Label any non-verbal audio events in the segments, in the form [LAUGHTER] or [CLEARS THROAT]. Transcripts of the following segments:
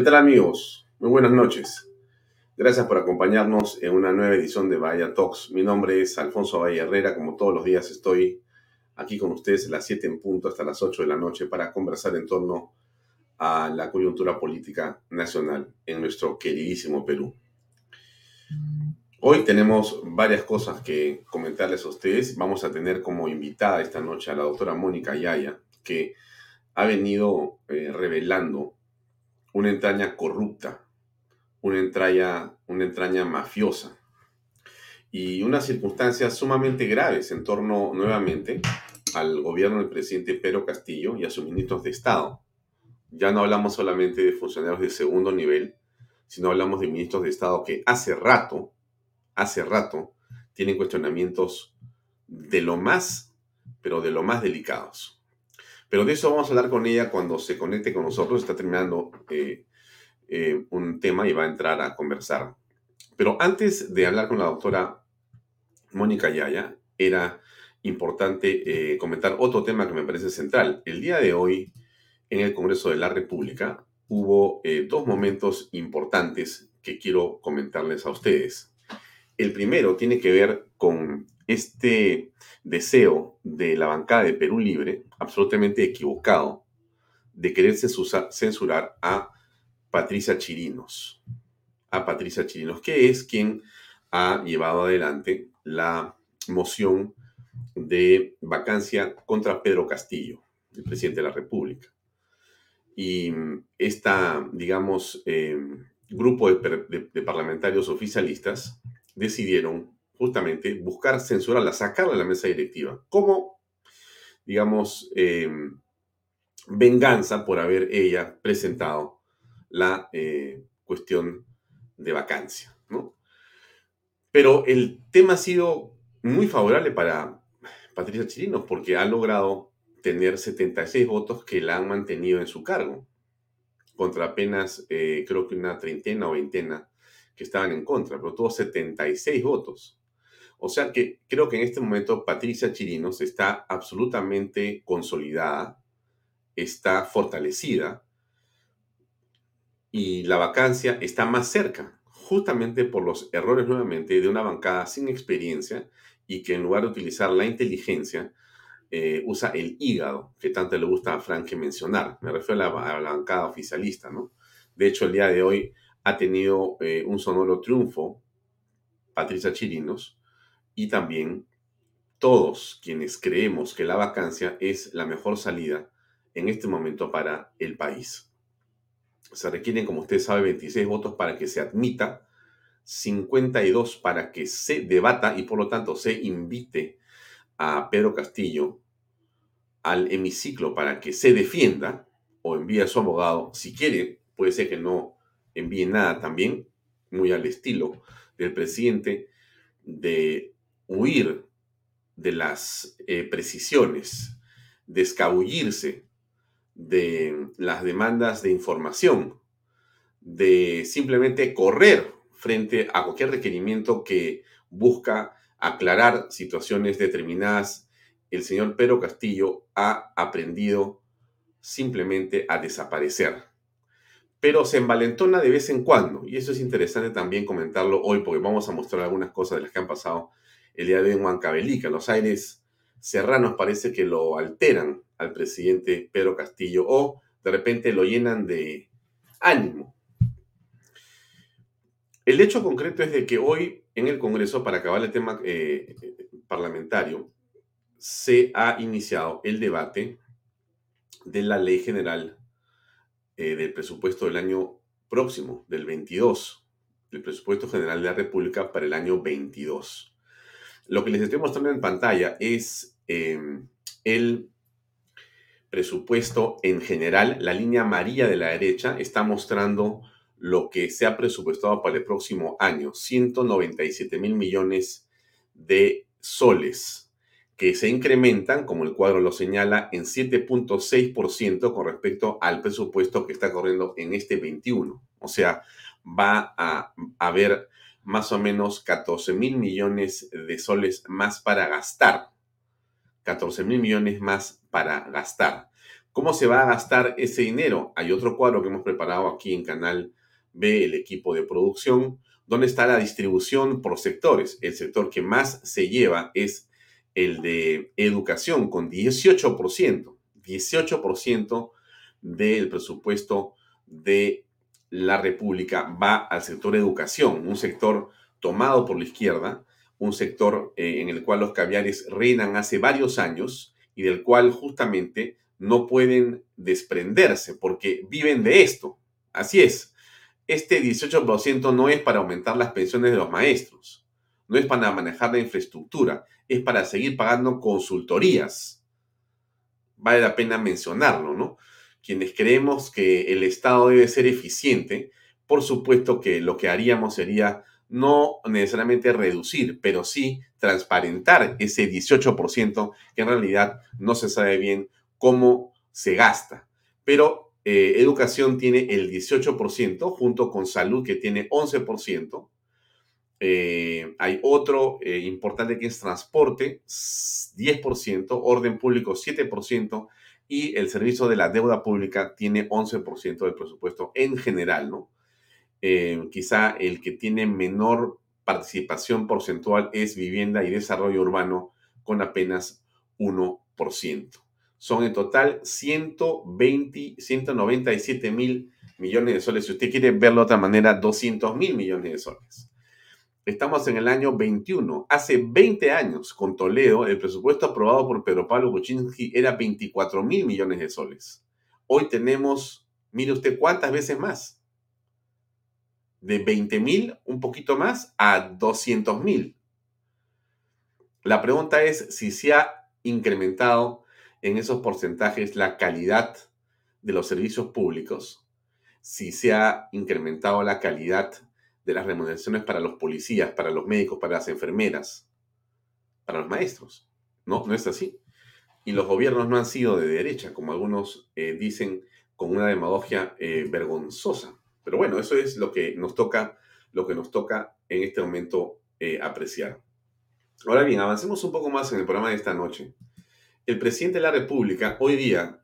¿Qué tal amigos? Muy buenas noches. Gracias por acompañarnos en una nueva edición de Bahía Talks. Mi nombre es Alfonso Valle Herrera. Como todos los días estoy aquí con ustedes a las 7 en punto hasta las 8 de la noche para conversar en torno a la coyuntura política nacional en nuestro queridísimo Perú. Hoy tenemos varias cosas que comentarles a ustedes. Vamos a tener como invitada esta noche a la doctora Mónica Yaya, que ha venido eh, revelando una entraña corrupta, una entraña, una entraña mafiosa y unas circunstancias sumamente graves en torno nuevamente al gobierno del presidente Pedro Castillo y a sus ministros de Estado. Ya no hablamos solamente de funcionarios de segundo nivel, sino hablamos de ministros de Estado que hace rato, hace rato, tienen cuestionamientos de lo más, pero de lo más delicados. Pero de eso vamos a hablar con ella cuando se conecte con nosotros. Está terminando eh, eh, un tema y va a entrar a conversar. Pero antes de hablar con la doctora Mónica Yaya, era importante eh, comentar otro tema que me parece central. El día de hoy, en el Congreso de la República, hubo dos momentos importantes que quiero comentarles a ustedes. El primero tiene que ver con este deseo de la bancada de Perú Libre, absolutamente equivocado, de querer censurar a Patricia Chirinos. A Patricia Chirinos, que es quien ha llevado adelante la moción de vacancia contra Pedro Castillo, el presidente de la República. Y esta, digamos, eh, grupo de parlamentarios oficialistas decidieron justamente buscar censurarla, sacarla de la mesa directiva, como, digamos, em, venganza por haber ella presentado la eh, cuestión de vacancia, ¿no? Pero el tema ha sido muy favorable para Patricia Chirinos porque ha logrado tener 76 votos que la han mantenido en su cargo, contra apenas eh, creo que una treintena o veintena que estaban en contra, pero tuvo 76 votos. O sea que creo que en este momento Patricia Chirinos está absolutamente consolidada, está fortalecida y la vacancia está más cerca, justamente por los errores nuevamente de una bancada sin experiencia y que en lugar de utilizar la inteligencia, eh, usa el hígado, que tanto le gusta a Frank mencionar. Me refiero a la, bancada oficialista, ¿no? De hecho, el día de hoy ha tenido eh, un sonoro triunfo Patricia Chirinos, y también todos quienes creemos que la vacancia es la mejor salida en este momento para el país. Se requieren, como usted sabe, 26 votos para que se admita, 52 para que se debata y por lo tanto se invite a Pedro Castillo al hemiciclo para que se defienda o envíe a su abogado. Si quiere, puede ser que no envíe nada también, muy al estilo del presidente, de huir de las eh, precisiones, de escabullirse de las demandas de información, de simplemente correr frente a cualquier requerimiento que busca aclarar situaciones determinadas, el señor Pedro Castillo ha aprendido simplemente a desaparecer. Pero se envalentona de vez en cuando, y eso es interesante también comentarlo hoy, porque vamos a mostrar algunas cosas de las que han pasado el día de Huancavelica. Los aires serranos parece que lo alteran al presidente Pedro Castillo o de repente lo llenan de ánimo. El hecho concreto es de que hoy en el Congreso, para acabar el tema eh, parlamentario, se ha iniciado el debate de la ley general eh, del presupuesto del año próximo, del 22, del presupuesto general de la República para el año 22. Lo que les estoy mostrando en pantalla es em, el presupuesto en general. La línea amarilla de la derecha está mostrando lo que se ha presupuestado para el próximo año, 197 mil millones de soles, que se incrementan, como el cuadro lo señala, en 7.6% con respecto al presupuesto que está corriendo en este 21. O sea, va a haber más o menos 14 mil millones de soles más para gastar. 14 mil millones más para gastar. ¿Cómo se va a gastar ese dinero? Hay otro cuadro que hemos preparado aquí en Canal B, el equipo de producción, donde está la distribución por sectores. El sector que más se lleva es el de educación, con 18%. 18% del presupuesto de la República va al sector educación, un sector tomado por la izquierda, un sector eh, en el cual los caviares reinan hace varios años y del cual justamente no pueden desprenderse porque viven de esto. Así es, este 18% no es para aumentar las pensiones de los maestros, no es para manejar la infraestructura, es para seguir pagando consultorías. Vale la pena mencionarlo, ¿no? Quienes creemos que el Estado debe ser eficiente, por supuesto que lo que haríamos sería no necesariamente reducir, pero sí transparentar ese 18% que en realidad no se sabe bien cómo se gasta. Pero eh, educación tiene el 18% junto con salud que tiene 11%. Eh, hay otro eh, importante que es transporte, 10%, orden público 7% y el servicio de la deuda pública tiene 11% del presupuesto en general, ¿no? Eh, quizá el que tiene menor participación porcentual es vivienda y desarrollo urbano con apenas 1%. Son en total 120, 197 mil millones de soles. Si usted quiere verlo de otra manera, 200 mil millones de soles. Estamos en el año 21. Hace 20 años, con Toledo, el presupuesto aprobado por Pedro Pablo Kuczynski era 24 mil millones de soles. Hoy tenemos, mire usted cuántas veces más, de 20 mil, un poquito más, a 200 mil. La pregunta es si se ha incrementado en esos porcentajes la calidad de los servicios públicos, si se ha incrementado la calidad de las remuneraciones para los policías, para los médicos, para las enfermeras, para los maestros. No, no es así. Y los gobiernos no han sido de derecha, como algunos eh, dicen con una demagogia eh, vergonzosa. Pero bueno, eso es lo que nos toca, lo que nos toca en este momento eh, apreciar. Ahora bien, avancemos un poco más en el programa de esta noche. El presidente de la República hoy día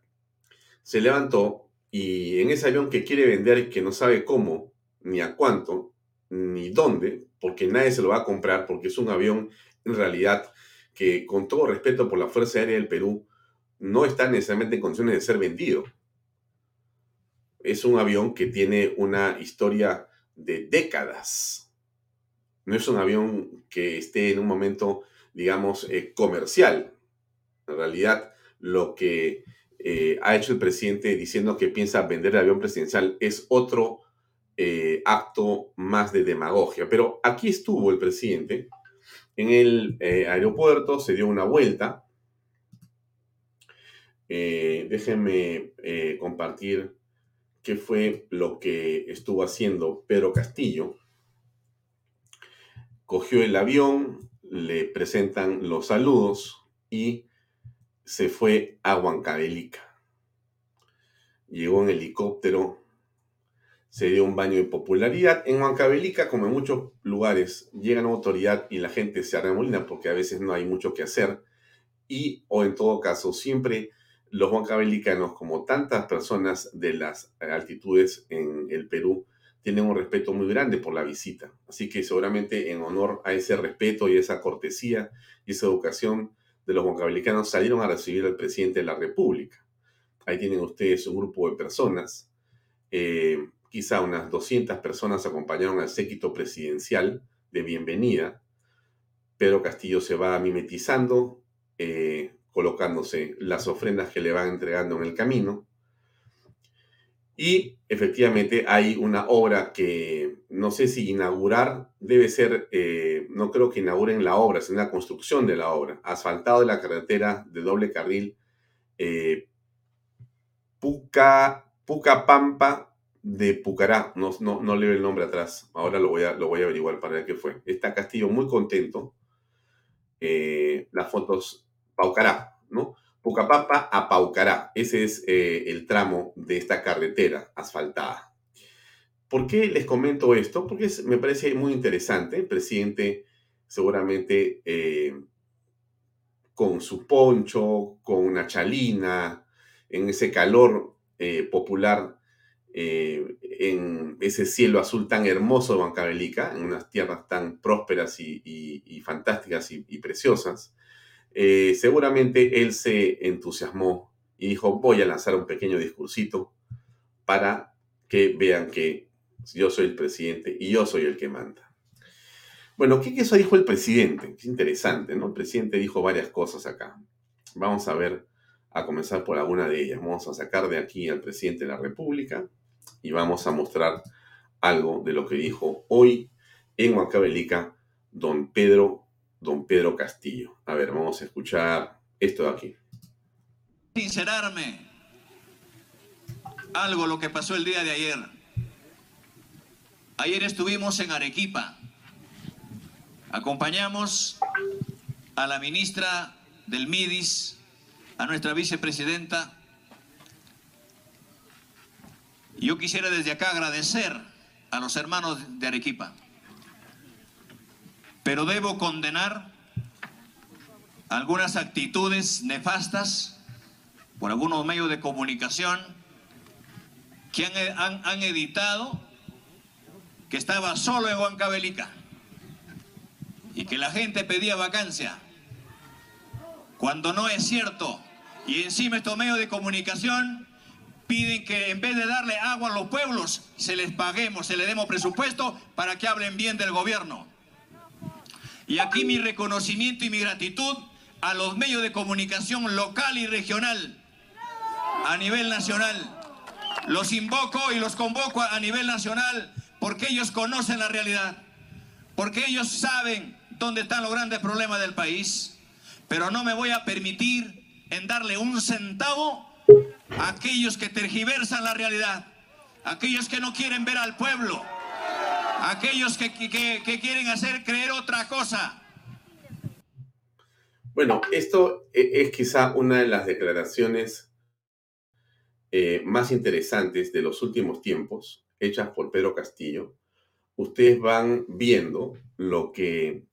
se levantó y en ese avión que quiere vender, que no sabe cómo, ni a cuánto, ni dónde, porque nadie se lo va a comprar, porque es un avión en realidad que con todo respeto por la Fuerza Aérea del Perú, no está necesariamente en condiciones de ser vendido es un avión que tiene una historia de décadas. No es un avión que esté en un momento, digamos, eh, comercial. En realidad, lo que eh, ha hecho el presidente diciendo que piensa vender el avión presidencial es otro eh, acto más de demagogia. Pero aquí estuvo el presidente en el aeropuerto, se dio una vuelta. déjenme compartir qué fue lo que estuvo haciendo Pedro Castillo. Cogió el avión, le presentan los saludos y se fue a Huancavelica. Llegó en helicóptero, se dio un baño de popularidad. En Huancavelica, como en muchos lugares, llega una autoridad y la gente se arremolina porque a veces no hay mucho que hacer. Y, o en todo caso, siempre los huancavelicanos, como tantas personas de las altitudes en el Perú, tienen un respeto muy grande por la visita. Así que seguramente en honor a ese respeto y esa cortesía y esa educación de los huancavelicanos salieron a recibir al presidente de la República. Ahí tienen ustedes un grupo de personas, eh, quizá unas 200 personas acompañaron al séquito presidencial de bienvenida. Pedro Castillo se va mimetizando, eh, colocándose las ofrendas que le van entregando en el camino. Y efectivamente hay una obra que no sé si inaugurar debe ser, eh, no creo que inauguren la obra, sino la construcción de la obra. Asfaltado de la carretera de doble carril eh, Puca, Puca Pampa de Pucará. No, no, no leo el nombre atrás. Ahora lo voy a, lo voy a averiguar para ver qué fue. Está Castillo muy contento. Eh, las fotos Paucará, ¿no? Pucapampa a Paucará. Ese es eh, el tramo de esta carretera asfaltada. ¿Por qué les comento esto? Porque me parece muy interesante. El presidente seguramente eh, con su poncho, con una chalina, en ese calor popular, eh, en ese cielo azul tan hermoso de Huancavelica, en unas tierras tan prósperas y, fantásticas y, preciosas, eh, seguramente él se entusiasmó y dijo, voy a lanzar un pequeño discursito para que vean que yo soy el presidente y yo soy el que manda. Bueno, ¿qué eso dijo el presidente? Es interesante, ¿no? El presidente dijo varias cosas acá. Vamos a ver, a comenzar por alguna de ellas. Vamos a sacar de aquí al presidente de la República y vamos a mostrar algo de lo que dijo hoy en Huancavelica don Pedro, don Pedro Castillo. A ver, vamos a escuchar esto de aquí. Sincerarme algo lo que pasó el día de ayer. Ayer estuvimos en Arequipa. Acompañamos a la ministra del MIDIS, a nuestra vicepresidenta. Yo quisiera desde acá agradecer a los hermanos de Arequipa, pero debo condenar algunas actitudes nefastas por algunos medios de comunicación que han, editado que estaba solo en Huancavelica y que la gente pedía vacancia cuando no es cierto. Y encima estos medios de comunicación piden que en vez de darle agua a los pueblos, se les paguemos, se les demos presupuesto para que hablen bien del gobierno. Y aquí mi reconocimiento y mi gratitud a los medios de comunicación local y regional, a nivel nacional. Los invoco y los convoco a nivel nacional porque ellos conocen la realidad, porque ellos saben dónde están los grandes problemas del país pero no me voy a permitir en darle un centavo aquellos que tergiversan la realidad, aquellos que no quieren ver al pueblo, aquellos que, quieren hacer creer otra cosa. Bueno, esto e, es quizá una de las declaraciones eh, más interesantes de los últimos tiempos, hechas por Pedro Castillo. Ustedes van viendo lo que,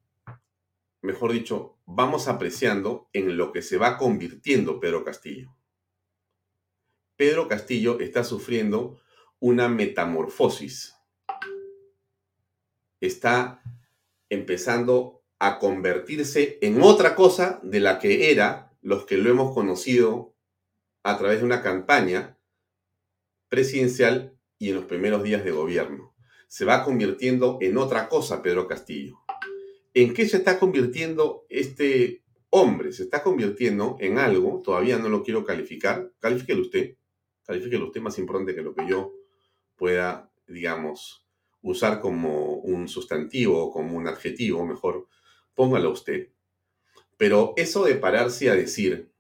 mejor dicho, vamos apreciando en lo que se va convirtiendo Pedro Castillo. Pedro Castillo está sufriendo una metamorfosis. Está empezando a convertirse en otra cosa de la que era los que lo hemos conocido a través de una campaña presidencial y en los primeros días de gobierno. Se va convirtiendo en otra cosa Pedro Castillo. ¿En qué se está convirtiendo este hombre? Se está convirtiendo en algo, todavía no lo quiero calificar, califíquelo usted, califíquelo usted más importante que lo que yo pueda, digamos, usar como un sustantivo o como un adjetivo, mejor póngalo usted. Pero eso de pararse a decir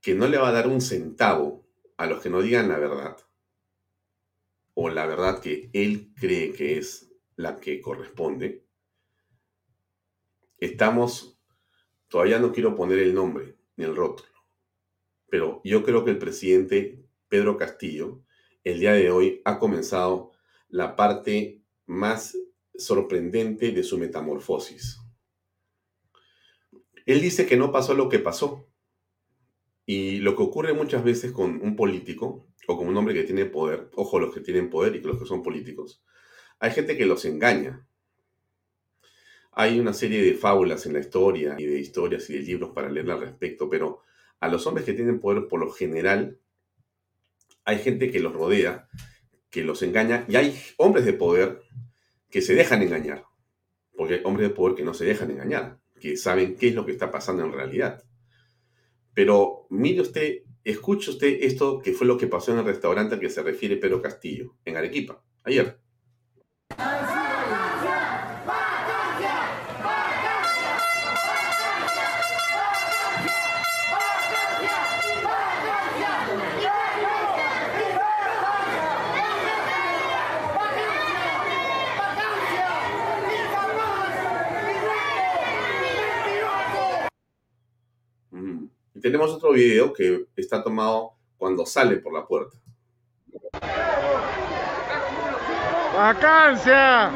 que no le va a dar un centavo a los que no digan la verdad, o la verdad que él cree que es la que corresponde, estamos, todavía no quiero poner el nombre ni el rótulo, pero yo creo que el presidente Pedro Castillo el día de hoy ha comenzado la parte más sorprendente de su metamorfosis. Él dice que no pasó lo que pasó. Y lo que ocurre muchas veces con un político o con un hombre que tiene poder, ojo los que tienen poder y los que son políticos, hay gente que los engaña. Hay una serie de fábulas en la historia y de historias y de libros para leer al respecto, pero a los hombres que tienen poder por lo general hay gente que los rodea, que los engaña, y hay hombres de poder que se dejan engañar, porque hay hombres de poder que no se dejan engañar, que saben qué es lo que está pasando en realidad. Pero mire usted, escuche usted esto que fue lo que pasó en el restaurante al que se refiere Pedro Castillo, en Arequipa, ayer. Tenemos otro video que está tomado cuando sale por la puerta. ¡Vacancia!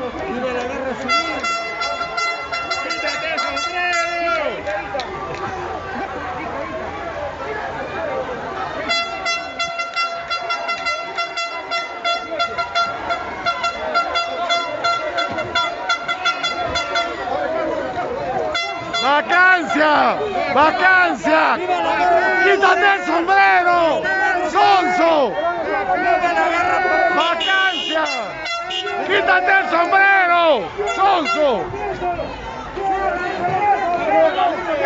¡Vacancia! ¡Vacancia! ¡Quítate el sombrero! ¡Sonso! ¡Vacancia! ¡Quítate el sombrero! ¡Sonso!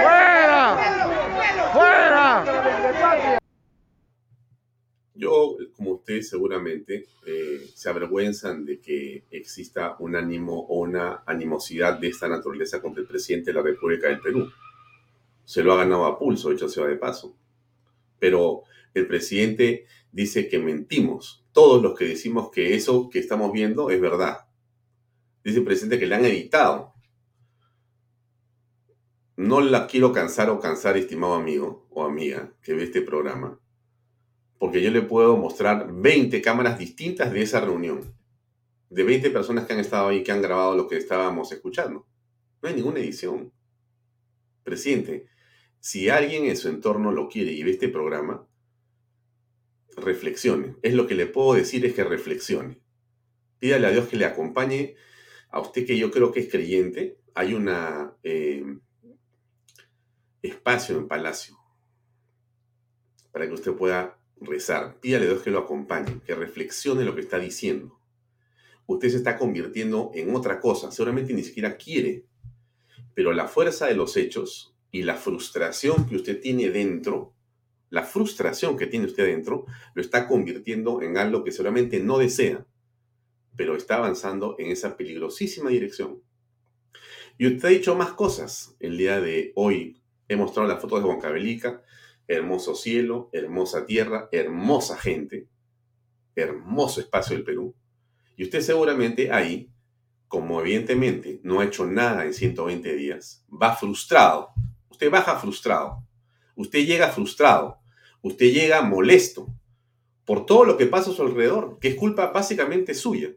¡Fuera! ¡Fuera! Ustedes seguramente, eh, se avergüenzan de que exista un ánimo o una animosidad de esta naturaleza contra el presidente de la República del Perú. Se lo ha ganado a pulso, hecho sea de paso. Pero el presidente dice que mentimos. Todos los que decimos que eso que estamos viendo es verdad. Dice el presidente que le han editado. No la quiero cansar o cansar, estimado amigo o amiga que ve este programa porque yo le puedo mostrar 20 cámaras distintas de esa reunión, de 20 personas que han estado ahí, que han grabado lo que estábamos escuchando. No hay ninguna edición. Presidente, si alguien en su entorno lo quiere y ve este programa, reflexione. Es lo que le puedo decir es que reflexione. Pídale a Dios que le acompañe. A usted que yo creo que es creyente, hay un eh, espacio en Palacio para que usted pueda rezar, pídale a Dios que lo acompañe, que reflexione lo que está diciendo. Usted se está convirtiendo en otra cosa, seguramente ni siquiera quiere, pero la fuerza de los hechos y la frustración que usted tiene dentro, la frustración que tiene usted dentro, lo está convirtiendo en algo que seguramente no desea, pero está avanzando en esa peligrosísima dirección. Y usted ha dicho más cosas el día de hoy. He mostrado las fotos de Huancavelica, hermoso cielo, hermosa tierra, hermosa gente, hermoso espacio del Perú. Y usted seguramente ahí, como evidentemente no ha hecho nada en 120 días, va frustrado. Usted baja frustrado. Usted llega frustrado. Usted llega molesto por todo lo que pasa a su alrededor, que es culpa básicamente suya.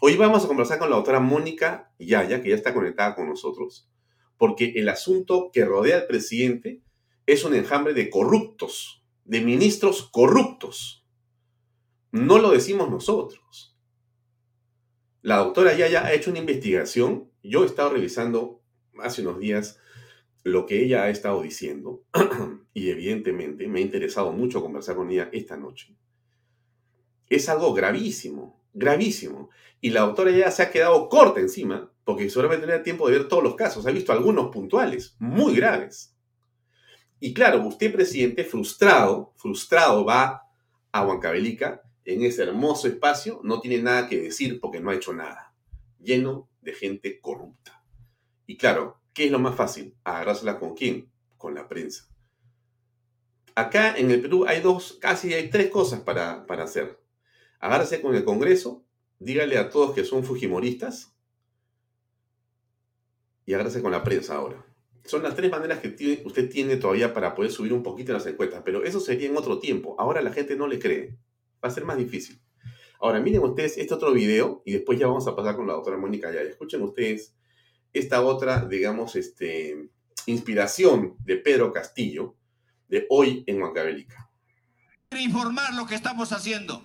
Hoy vamos a conversar con la doctora Mónica Yaya, que ya está conectada con nosotros, porque el asunto que rodea al presidente es un enjambre de corruptos, de ministros corruptos. No lo decimos nosotros. La doctora Yaya ha hecho una investigación. Yo he estado revisando hace unos días lo que ella ha estado diciendo [CLEARS THROAT] y evidentemente me ha interesado mucho conversar con ella esta noche. Es algo gravísimo, gravísimo. Y la doctora ya se ha quedado corta encima porque solamente tenía tiempo de ver todos los casos. Ha visto algunos puntuales, muy graves. Y claro, usted, presidente, frustrado, frustrado, va a Huancavelica en ese hermoso espacio, no tiene nada que decir porque no ha hecho nada, lleno de gente corrupta. Y claro, ¿qué es lo más fácil? Agarrársela con quién? Con la prensa. Acá en el Perú hay dos, casi hay tres cosas para, para hacer. Agárrese con el Congreso, dígale a todos que son fujimoristas y agárrese con la prensa ahora. Son las tres maneras que usted tiene todavía para poder subir un poquito las encuestas, pero eso sería en otro tiempo. Ahora la gente no le cree. Va a ser más difícil. Ahora, miren ustedes este otro video y después ya vamos a pasar con la doctora Mónica ya. Escuchen ustedes esta otra, digamos, este, inspiración de Pedro Castillo de hoy en Huancavelica. Informar lo que estamos haciendo.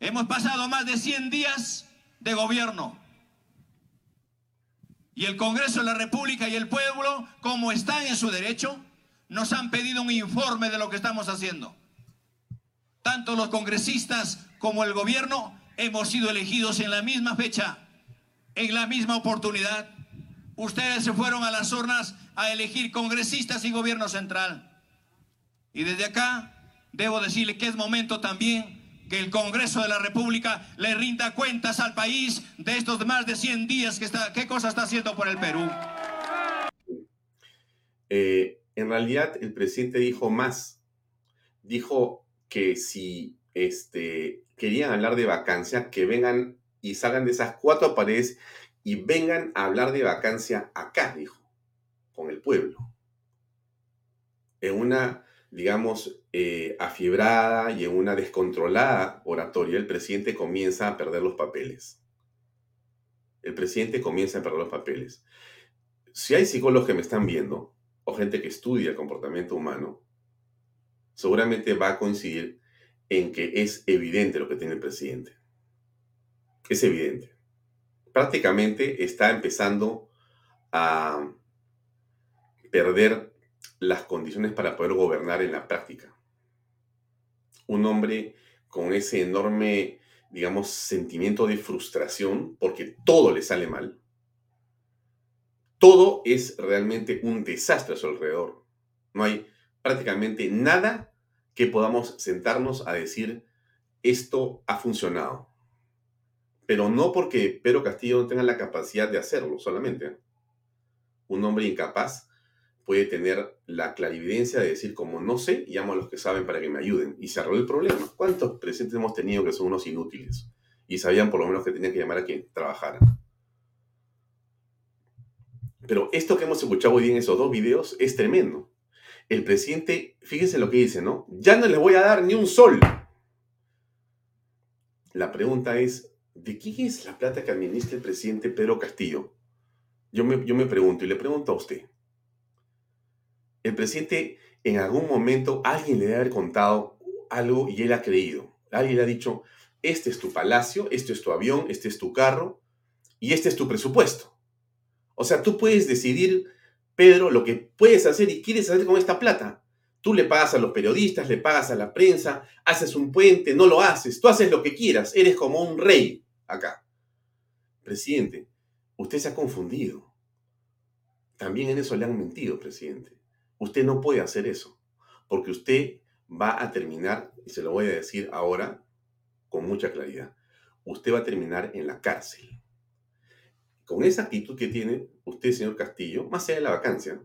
Hemos pasado más de 100 días de gobierno y el Congreso de la República y el pueblo, como están en su derecho, nos han pedido un informe de lo que estamos haciendo. Tanto los congresistas como el gobierno hemos sido elegidos en la misma fecha, en la misma oportunidad. Ustedes se fueron a las urnas a elegir congresistas y gobierno central. Y desde acá debo decirle que es momento también que el Congreso de la República le rinda cuentas al país de estos más de 100 días que está, qué cosa está haciendo por el Perú. Eh, en realidad el presidente dijo más. Dijo que si este, querían hablar de vacancia, que vengan y salgan de esas cuatro paredes y vengan a hablar de vacancia acá, dijo, con el pueblo. En una digamos, eh, afibrada y en una descontrolada oratoria, el presidente comienza a perder los papeles. El presidente comienza a perder los papeles. Si hay psicólogos que me están viendo, o gente que estudia el comportamiento humano, seguramente va a coincidir en que es evidente lo que tiene el presidente. Es evidente. Prácticamente está empezando a perder las condiciones para poder gobernar en la práctica. Un hombre con ese enorme, digamos, sentimiento de frustración porque todo le sale mal. Todo es realmente un desastre a su alrededor. No hay prácticamente nada que podamos sentarnos a decir esto ha funcionado. Pero no porque Pedro Castillo no tenga la capacidad de hacerlo solamente. Un hombre incapaz puede tener la clarividencia de decir como no sé, llamo a los que saben para que me ayuden. Y se arregló el problema. ¿Cuántos presidentes hemos tenido que son unos inútiles? Y sabían por lo menos que tenían que llamar a quien trabajara. Pero esto que hemos escuchado hoy en esos dos videos es tremendo. El presidente, fíjense lo que dice, ¿no? Ya no les voy a dar ni un sol. La pregunta es, ¿de quién es la plata que administra el presidente Pedro Castillo? Yo me, yo me pregunto y le pregunto a usted. El presidente en algún momento alguien le debe haber contado algo y él ha creído. Alguien le ha dicho, este es tu palacio, este es tu avión, este es tu carro y este es tu presupuesto. O sea, tú puedes decidir, Pedro, lo que puedes hacer y quieres hacer con esta plata. Tú le pagas a los periodistas, le pagas a la prensa, haces un puente, no lo haces, tú haces lo que quieras, eres como un rey acá. Presidente, usted se ha confundido. También en eso le han mentido, presidente. Usted no puede hacer eso, porque usted va a terminar, y se lo voy a decir ahora con mucha claridad, usted va a terminar en la cárcel. Con esa actitud que tiene usted, señor Castillo, más allá de la vacancia,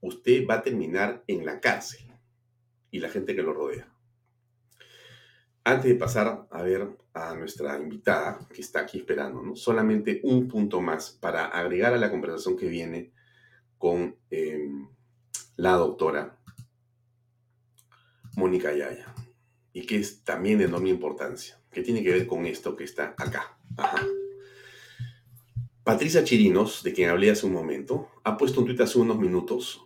usted va a terminar en la cárcel y la gente que lo rodea. Antes de pasar a ver a nuestra invitada que está aquí esperando, solamente un punto más para agregar a la conversación que viene con em, la doctora Mónica Yaya y que es también de enorme importancia, que tiene que ver con esto que está acá. Patricia Chirinos, de quien hablé hace un momento, ha puesto un tuit hace unos minutos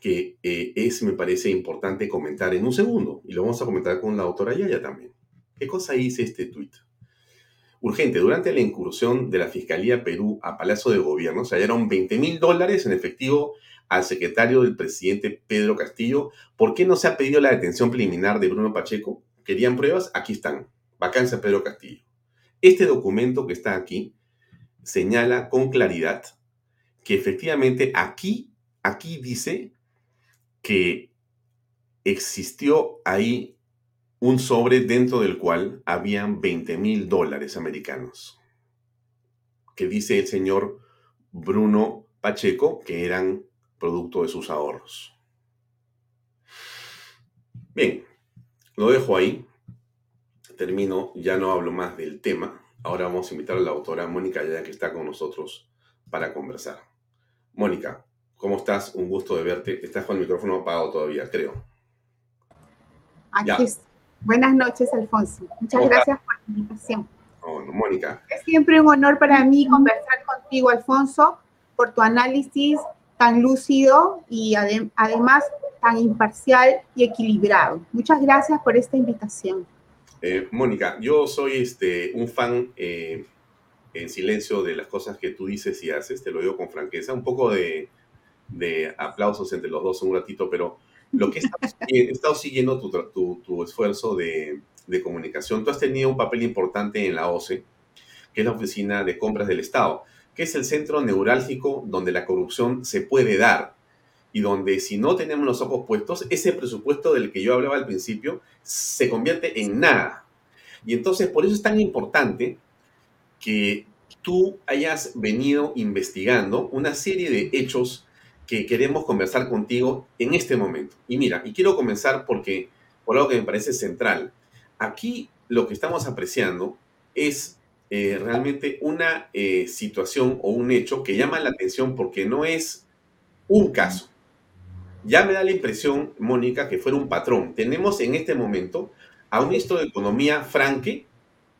que eh, es, me parece importante comentar en un segundo, y lo vamos a comentar con la doctora Yaya también. ¿Qué cosa dice este tuit? Urgente, durante la incursión de la Fiscalía Perú a Palacio de Gobierno se hallaron 20 mil dólares en efectivo al secretario del presidente Pedro Castillo. ¿Por qué no se ha pedido la detención preliminar de Bruno Pacheco? ¿Querían pruebas? Aquí están. Vacancia Pedro Castillo. Este documento que está aquí señala con claridad que efectivamente aquí, aquí dice que existió ahí un sobre dentro del cual habían 20 mil dólares americanos, que dice el señor Bruno Pacheco que eran producto de sus ahorros. Bien, lo dejo ahí. Termino, ya no hablo más del tema. Ahora vamos a invitar a la autora Mónica ya que está con nosotros para conversar. Mónica, ¿Cómo estás? Un gusto de verte. Estás con el micrófono apagado todavía, creo. Aquí Buenas noches, Alfonso. Muchas gracias por la invitación. Oh, Mónica. Es siempre un honor para mí conversar contigo, Alfonso, por tu análisis tan lúcido y además tan imparcial y equilibrado. Muchas gracias por esta invitación. Eh, Mónica, yo soy este, un fan eh, en silencio de las cosas que tú dices y haces, te lo digo con franqueza, un poco de de aplausos entre los dos un ratito, pero lo que he estado, [LAUGHS] siguiendo tu, tu, esfuerzo de, de, comunicación, tú has tenido un papel importante en la OCE, que es la Oficina de Compras del Estado, que es el centro neurálgico donde la corrupción se puede dar y donde si no tenemos los ojos puestos, ese presupuesto del que yo hablaba al principio se convierte en nada. Y entonces por eso es tan importante que tú hayas venido investigando una serie de hechos que queremos conversar contigo en este momento. Y mira, y quiero comenzar porque, por algo que me parece central, aquí lo que estamos apreciando es eh, realmente una eh, situación o un hecho que llama la atención porque no es un caso. Ya me da la impresión, Mónica, que fuera un patrón. Tenemos en este momento a un ministro de Economía, Franque,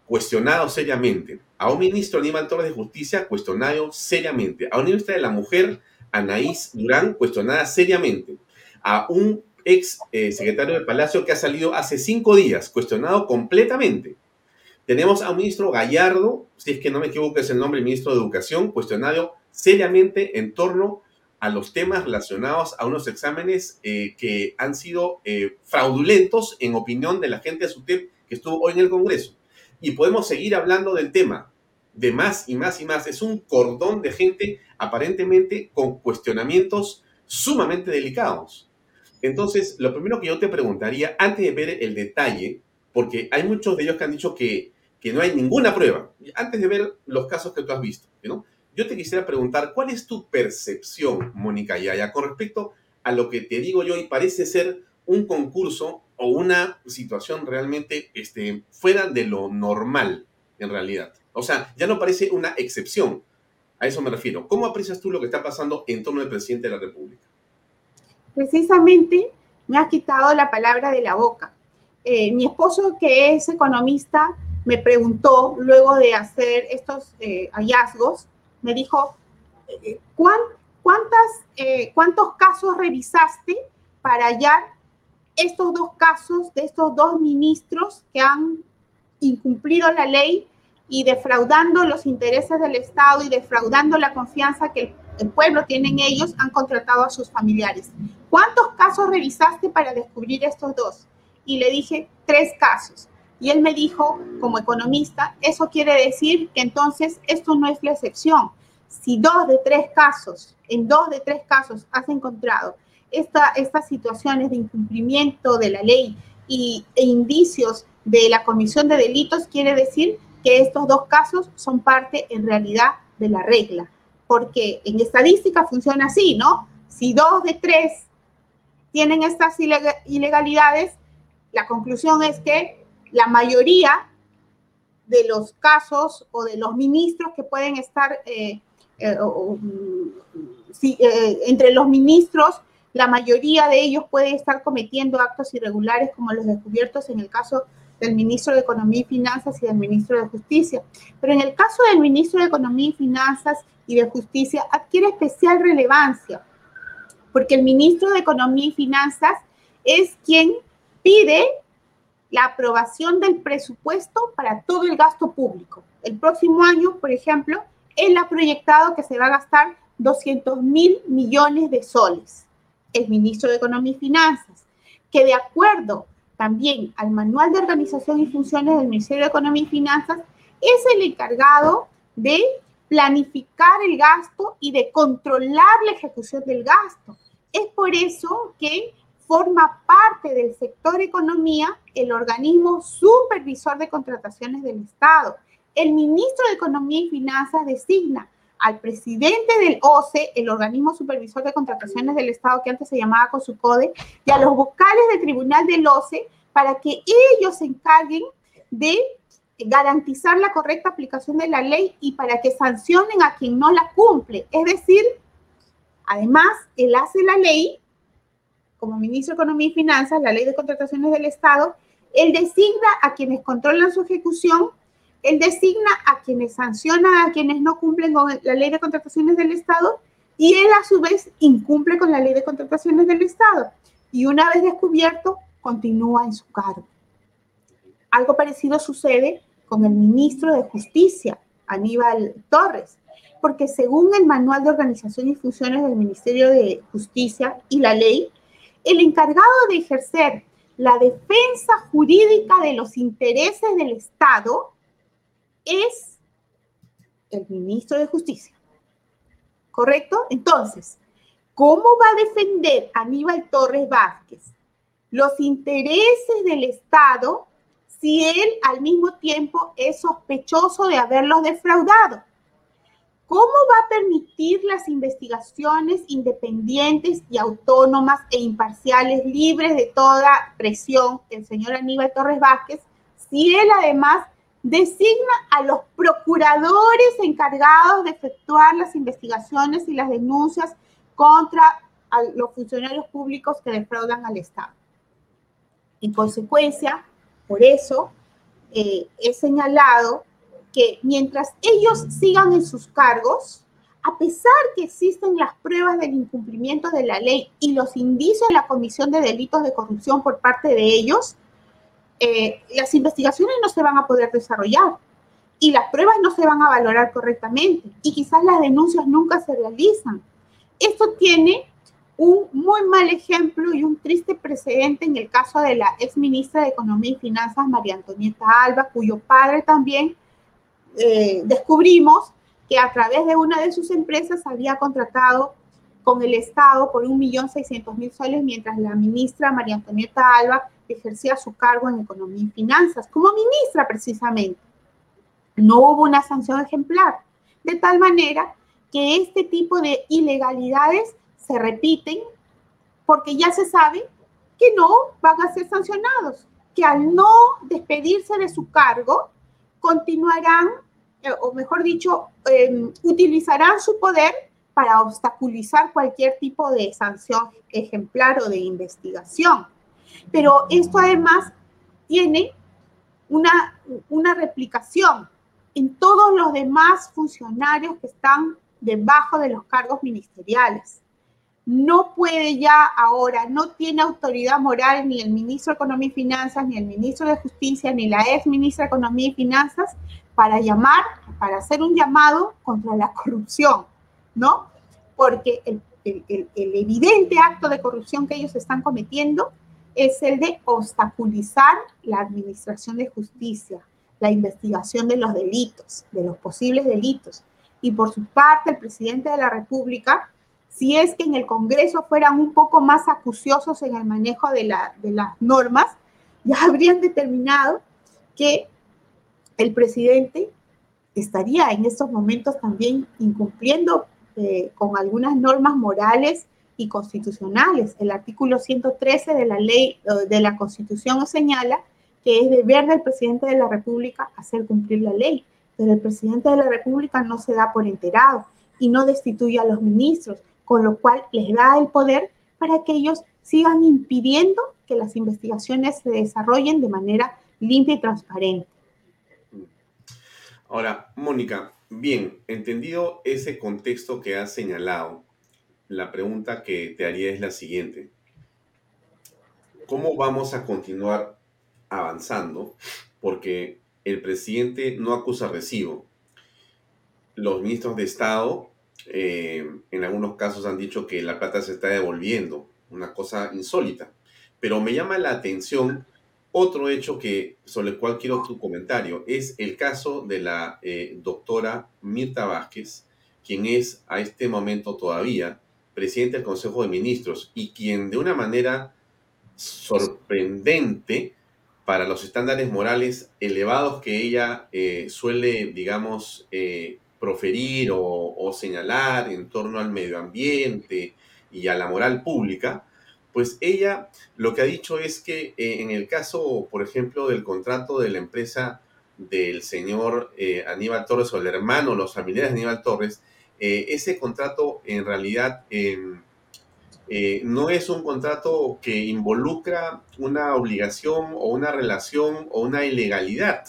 cuestionado seriamente, a un ministro Aníbal Torres de Justicia, cuestionado seriamente, a un ministro de la Mujer, Anaís Durán, cuestionada seriamente, a un ex eh, secretario de Palacio que ha salido hace cinco días, cuestionado completamente. Tenemos a un ministro Gallardo, si es que no me equivoco es el nombre, ministro de Educación, cuestionado seriamente en torno a los temas relacionados a unos exámenes eh, que han sido eh, fraudulentos en opinión de la gente de SUTEP que estuvo hoy en el Congreso. Y podemos seguir hablando del tema de más y más y más. Es un cordón de gente aparentemente con cuestionamientos sumamente delicados. Entonces, lo primero que yo te preguntaría, antes de ver el detalle, porque hay muchos de ellos que han dicho que, que no hay ninguna prueba, antes de ver los casos que tú has visto, ¿no? yo te quisiera preguntar, ¿cuál es tu percepción, Mónica Yaya, con respecto a lo que te digo yo y parece ser un concurso o una situación realmente este, fuera de lo normal en realidad? O sea, ya no parece una excepción. A eso me refiero. ¿Cómo aprecias tú lo que está pasando en torno del presidente de la República? Precisamente me has quitado la palabra de la boca. Eh, mi esposo, que es economista, me preguntó luego de hacer estos eh, hallazgos me dijo, eh, ¿cuántas, eh, ¿cuántos casos revisaste para hallar estos dos casos de estos dos ministros que han incumplido la ley y defraudando los intereses del Estado y defraudando la confianza que el, pueblo tiene en ellos, han contratado a sus familiares. ¿Cuántos casos revisaste para descubrir estos dos? Y le dije, tres casos. Y él me dijo, como economista, eso quiere decir que entonces esto no es la excepción. Si dos de tres casos, en dos de tres casos has encontrado esta, estas situaciones de incumplimiento de la ley y, e indicios de la comisión de delitos, quiere decir que estos dos casos son parte en realidad de la regla. Porque en estadística funciona así, ¿no? Si dos de tres tienen estas ilegalidades, la conclusión es que la mayoría de los casos o de los ministros que pueden estar eh, eh, eh, entre los ministros, la mayoría de ellos puede estar cometiendo actos irregulares como los descubiertos en el caso del ministro de Economía y Finanzas y del ministro de Justicia. Pero en el caso del ministro de Economía y Finanzas y de Justicia adquiere especial relevancia, porque el ministro de Economía y Finanzas es quien pide la aprobación del presupuesto para todo el gasto público. El próximo año, por ejemplo, él ha proyectado que se va a gastar 200 mil millones de soles. El ministro de Economía y Finanzas, que de acuerdo también al manual de organización y funciones del Ministerio de Economía y Finanzas, es el encargado de planificar el gasto y de controlar la ejecución del gasto. Es por eso que forma parte del sector economía el organismo supervisor de contrataciones del Estado. El ministro de Economía y Finanzas designa al presidente del OCE, el organismo supervisor de contrataciones del Estado que antes se llamaba COSUCODE, y a los vocales del tribunal del OCE para que ellos se encarguen de garantizar la correcta aplicación de la ley y para que sancionen a quien no la cumple. Es decir, además, él hace la ley como ministro de Economía y Finanzas, la ley de contrataciones del Estado, él designa a quienes controlan su ejecución, él designa a quienes sancionan a quienes no cumplen con la ley de contrataciones del Estado y él a su vez incumple con la ley de contrataciones del Estado. Y una vez descubierto, continúa en su cargo. Algo parecido sucede con el ministro de Justicia, Aníbal Torres, porque según el Manual de Organización y Funciones del Ministerio de Justicia y la ley, el encargado de ejercer la defensa jurídica de los intereses del Estado es el ministro de Justicia. ¿Correcto? Entonces, ¿cómo va a defender Aníbal Torres Vázquez los intereses del Estado si él al mismo tiempo es sospechoso de haberlos defraudado? ¿Cómo va a permitir las investigaciones independientes y autónomas e imparciales, libres de toda presión, el señor Aníbal Torres Vázquez, si él además designa a los procuradores encargados de efectuar las investigaciones y las denuncias contra los funcionarios públicos que defraudan al Estado? En consecuencia, por eso eh, he señalado que mientras ellos sigan en sus cargos, a pesar que existen las pruebas del incumplimiento de la ley y los indicios de la comisión de delitos de corrupción por parte de ellos, eh, las investigaciones no se van a poder desarrollar y las pruebas no se van a valorar correctamente y quizás las denuncias nunca se realizan. esto tiene un muy mal ejemplo y un triste precedente en el caso de la ex ministra de Economía y Finanzas, María Antonieta Alba, cuyo padre también eh, descubrimos que a través de una de sus empresas había contratado con el Estado por 1.600.000 soles, mientras la ministra María Antonieta Alba ejercía su cargo en Economía y Finanzas, como ministra precisamente. No hubo una sanción ejemplar, de tal manera que este tipo de ilegalidades se repiten porque ya se sabe que no van a ser sancionados, que al no despedirse de su cargo, continuarán, eh, o mejor dicho, em, utilizarán su poder para obstaculizar cualquier tipo de sanción ejemplar o de investigación. Pero esto además tiene una, una replicación en todos los demás funcionarios que están debajo de los cargos ministeriales no puede ya ahora, no tiene autoridad moral ni el ministro de Economía y Finanzas, ni el ministro de Justicia, ni la ex ministra de Economía y Finanzas para llamar, para hacer un llamado contra la corrupción, ¿no? Porque el, evidente acto de corrupción que ellos están cometiendo es el de obstaculizar la administración de justicia, la investigación de los delitos, de los posibles delitos. Y por su parte, el presidente de la República si es que en el Congreso fueran un poco más acuciosos en el manejo de, las normas, ya habrían determinado que el presidente estaría en estos momentos también incumpliendo eh, con algunas normas morales y constitucionales. El artículo 113 de la ley eh, de la Constitución señala que es deber del presidente de la República hacer cumplir la ley, pero el presidente de la República no se da por enterado y no destituye a los ministros, con lo cual les da el poder para que ellos sigan impidiendo que las investigaciones se desarrollen de manera limpia y transparente. Ahora, Mónica, bien, entendido ese contexto que has señalado, la pregunta que te haría es la siguiente. ¿Cómo vamos a continuar avanzando? Porque el presidente no acusa recibo. Los ministros de Estado eh, en algunos casos han dicho que la plata se está devolviendo, una cosa insólita. Pero me llama la atención otro hecho que, sobre el cual quiero tu comentario. Es el caso de la eh, doctora Mirta Vázquez, quien es a este momento todavía presidente del Consejo de Ministros y quien de una manera sorprendente para los estándares morales elevados que ella eh, suele, digamos, proferir o, señalar en torno al medio ambiente y a la moral pública, pues ella lo que ha dicho es que eh, en el caso, por ejemplo, del contrato de la empresa del señor eh, Aníbal Torres o el hermano, los familiares de Aníbal Torres, eh, ese contrato en realidad em, no es un contrato que involucra una obligación o una relación o una ilegalidad.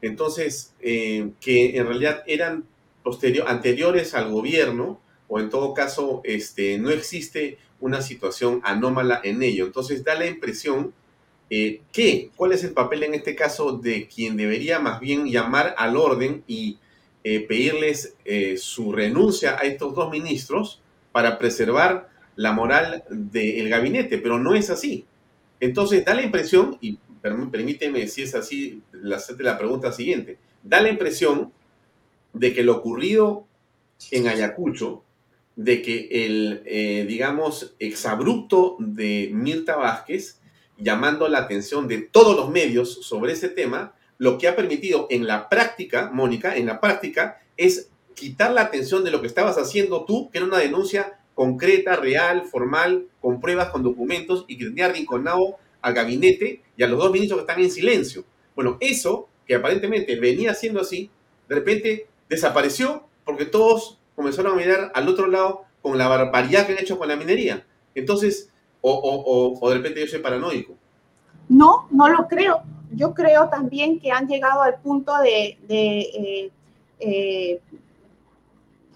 Entonces, que en realidad eran posterior, anteriores al gobierno, o en todo caso, este, no existe una situación anómala en ello. Entonces, da la impresión eh, que, ¿cuál es el papel en este caso de quien debería más bien llamar al orden y eh, pedirles su renuncia a estos dos ministros para preservar la moral del gabinete? Pero no es así. Entonces, da la impresión, y permíteme si es así, hacerte la pregunta siguiente. Da la impresión de que lo ocurrido en Ayacucho, de que el, eh, digamos, exabrupto de Mirta Vázquez, llamando la atención de todos los medios sobre ese tema, lo que ha permitido en la práctica, Mónica, en la práctica, es quitar la atención de lo que estabas haciendo tú, que era una denuncia concreta, real, formal, con pruebas, con documentos, y que tenía arrinconado al gabinete y a los dos ministros que están en silencio. Bueno, eso, que aparentemente venía siendo así, de repente desapareció porque todos comenzaron a mirar al otro lado con la barbaridad que han hecho con la minería. Entonces, o, de repente yo soy paranoico. No, no lo creo. Yo creo también que han llegado al punto de, eh, eh,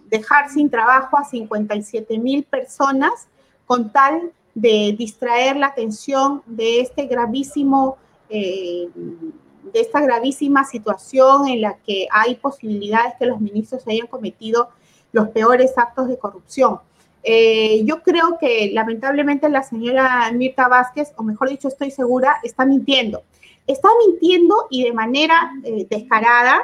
dejar sin trabajo a 57 mil personas con tal de distraer la atención de este gravísimo, eh, de esta gravísima situación en la que hay posibilidades que los ministros hayan cometido los peores actos de corrupción. Eh, yo creo que lamentablemente la señora Mirta Vázquez, o mejor dicho, estoy segura, está mintiendo. Está mintiendo y de manera eh, descarada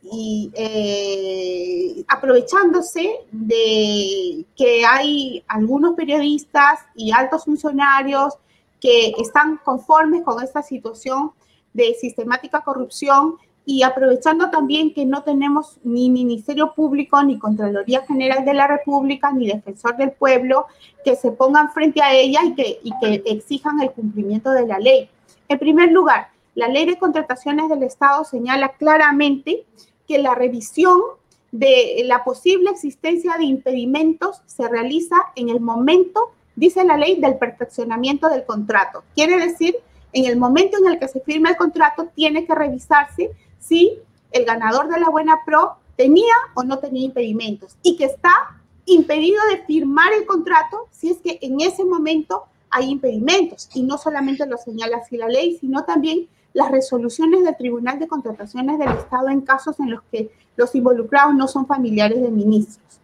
y eh, aprovechándose de que hay algunos periodistas y altos funcionarios que están conformes con esta situación de sistemática corrupción y aprovechando también que no tenemos ni Ministerio Público, ni Contraloría General de la República, ni Defensor del Pueblo, que se pongan frente a ella y que, y que exijan el cumplimiento de la ley. En primer lugar, la ley de contrataciones del Estado señala claramente que la revisión de la posible existencia de impedimentos se realiza en el momento, dice la ley, del perfeccionamiento del contrato. Quiere decir, en el momento en el que se firma el contrato, tiene que revisarse si el ganador de la buena pro tenía o no tenía impedimentos y que está impedido de firmar el contrato si es que en ese momento hay impedimentos. Y no solamente lo señala así la ley, sino también las resoluciones del Tribunal de Contrataciones del Estado en casos en los que los involucrados no son familiares de ministros.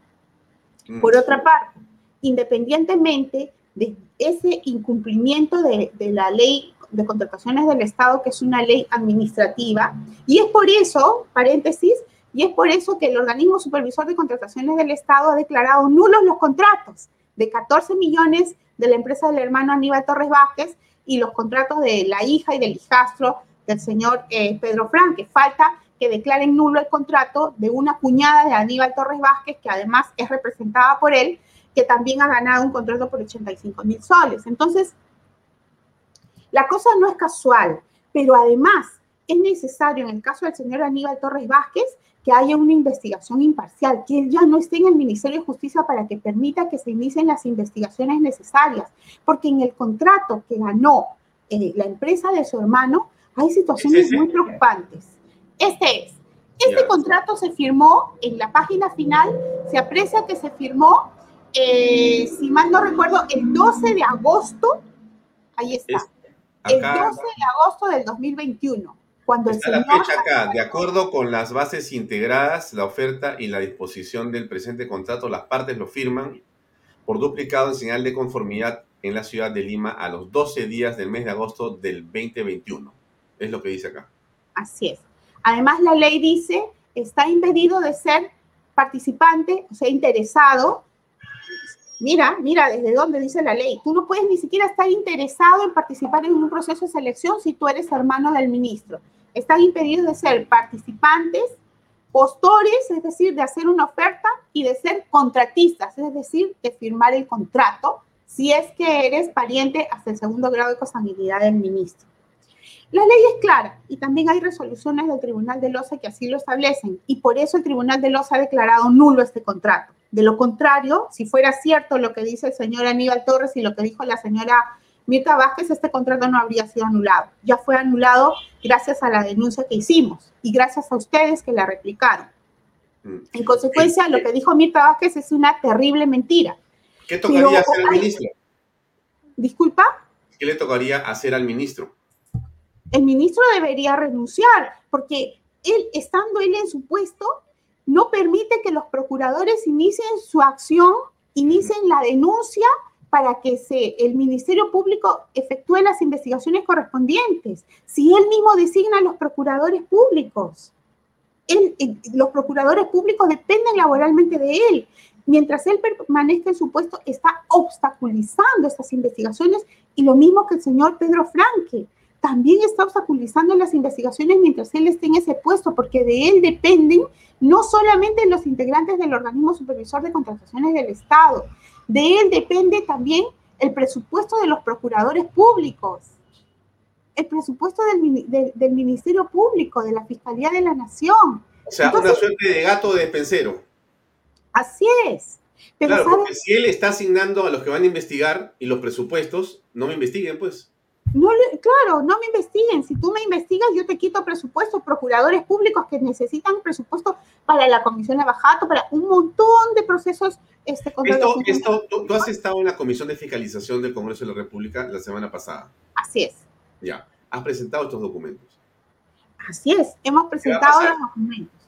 Mm. Por otra parte, independientemente de ese incumplimiento de, de la ley de contrataciones del Estado, que es una ley administrativa. Y es por eso, paréntesis, y es por eso que el organismo supervisor de contrataciones del Estado ha declarado nulos los contratos de 14 millones de la empresa del hermano Aníbal Torres Vázquez y los contratos de la hija y del hijastro del señor eh, Pedro Franque. Falta que declaren nulo el contrato de una cuñada de Aníbal Torres Vázquez, que además es representada por él, que también ha ganado un contrato por 85 mil soles. Entonces, la cosa no es casual, pero además es necesario en el caso del señor Aníbal Torres Vázquez que haya una investigación imparcial, que él ya no esté en el Ministerio de Justicia para que permita que se inicien las investigaciones necesarias, porque en el contrato que ganó eh, la empresa de su hermano hay situaciones muy preocupantes. Este es. Este contrato se firmó en la página final, se aprecia que se firmó, eh, si mal no recuerdo, el 12 de agosto. Ahí está el 12 de agosto del 2021. Cuando está la fecha acá, de acuerdo con las bases integradas, la oferta y la disposición del presente contrato, las partes lo firman por duplicado en señal de conformidad en la ciudad de Lima a los 12 días del mes de agosto del 2021. Es lo que dice acá. Así es. Además, la ley dice, está impedido de ser participante, o sea, interesado Mira, mira, desde dónde dice la ley. Tú no puedes ni siquiera estar interesado en participar en un proceso de selección si tú eres hermano del ministro. Están impedidos de ser participantes, postores, es decir, de hacer una oferta y de ser contratistas, es decir, de firmar el contrato si es que eres pariente hasta el segundo grado de consanguinidad del ministro. La ley es clara y también hay resoluciones del Tribunal de Loza que así lo establecen y por eso el Tribunal de Loza ha declarado nulo este contrato. De lo contrario, si fuera cierto lo que dice el señor Aníbal Torres y lo que dijo la señora Mirta Vázquez, este contrato no habría sido anulado. Ya fue anulado gracias a la denuncia que hicimos y gracias a ustedes que la replicaron. Mm. En consecuencia, lo que dijo Mirta Vázquez es una terrible mentira. ¿Qué tocaría hacer al ministro? Disculpa. ¿Qué le tocaría hacer al ministro? El ministro debería renunciar porque él, estando él en su puesto, no permite que los procuradores inicien su acción, inicien la denuncia para que se, el Ministerio Público efectúe las investigaciones correspondientes. Si él mismo designa a los procuradores públicos, los procuradores públicos dependen laboralmente de él. Mientras él permanezca en su puesto, está obstaculizando estas investigaciones y lo mismo que el señor Pedro Franque también está obstaculizando las investigaciones mientras él esté en ese puesto, porque de él dependen no solamente los integrantes del organismo supervisor de contrataciones del Estado, de él depende también el presupuesto de los procuradores públicos, el presupuesto del, Ministerio Público, de la Fiscalía de la Nación. O sea, una suerte de gato de despensero. Así es. claro, porque si él está asignando a los que van a investigar y los presupuestos, no me investiguen, pues. No claro, no me investiguen. Si tú me investigas, yo te quito presupuesto, procuradores públicos que necesitan presupuesto para la comisión de bajato, para un montón de procesos. Este, esto, esto tú, has estado en la comisión de fiscalización del Congreso de la República la semana pasada. Así es. Ya, has presentado estos documentos. Así es, hemos presentado los documentos.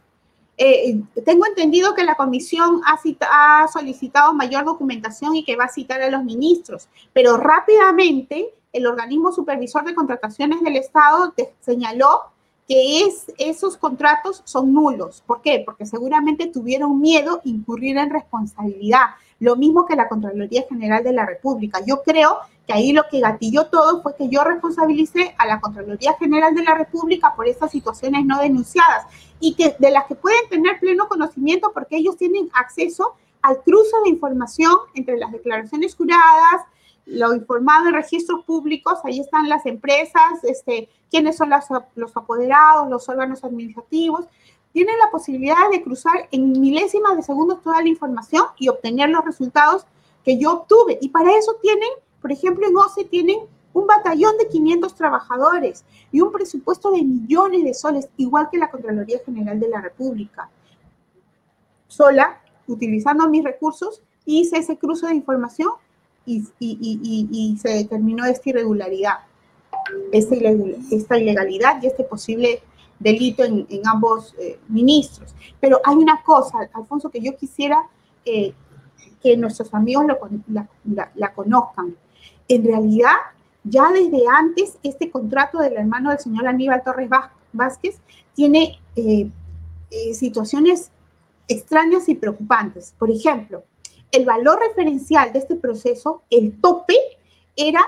eh, tengo entendido que la comisión ha, ha, solicitado mayor documentación y que va a citar a los ministros, pero rápidamente el organismo supervisor de contrataciones del Estado señaló que es, esos contratos son nulos. ¿Por qué? Porque seguramente tuvieron miedo incurrir en responsabilidad, lo mismo que la Contraloría General de la República. Yo creo que ahí lo que gatilló todo fue que yo responsabilicé a la Contraloría General de la República por estas situaciones no denunciadas y que de las que pueden tener pleno conocimiento porque ellos tienen acceso al cruce de información entre las declaraciones juradas, lo informado en registros públicos, ahí están las empresas, este, quiénes son los apoderados, los órganos administrativos, tienen la posibilidad de cruzar en milésimas de segundos toda la información y obtener los resultados que yo obtuve. Y para eso tienen por ejemplo, en OCE tienen un batallón de 500 trabajadores y un presupuesto de millones de soles, igual que la Contraloría General de la República. Sola, utilizando mis recursos, hice ese cruce de información y, se determinó esta irregularidad, esta, ilegalidad y este posible delito en, ambos eh, ministros. Pero hay una cosa, Alfonso, que yo quisiera eh, que nuestros amigos la conozcan en realidad, ya desde antes, este contrato del hermano del señor Aníbal Torres Vázquez tiene eh, situaciones extrañas y preocupantes. Por ejemplo, el valor referencial de este proceso, el tope, era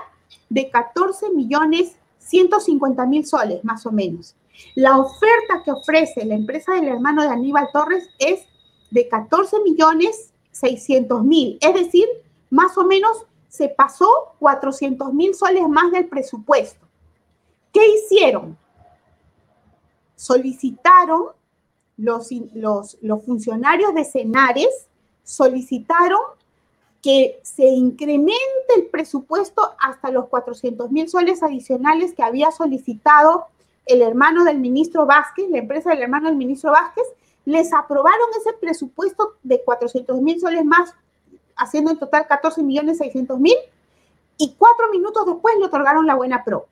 de 14 millones 150 mil soles, más o menos. La oferta que ofrece la empresa del hermano de Aníbal Torres es de 14 millones 600 mil, es decir, más o menos se pasó 400 mil soles más del presupuesto. ¿Qué hicieron? Solicitaron, los, funcionarios de Cenares solicitaron que se incremente el presupuesto hasta los 400 mil soles adicionales que había solicitado el hermano del ministro Vázquez, la empresa del hermano del ministro Vázquez, les aprobaron ese presupuesto de 400 mil soles más haciendo en total 14 millones 600 mil, y cuatro minutos después le otorgaron la buena pro.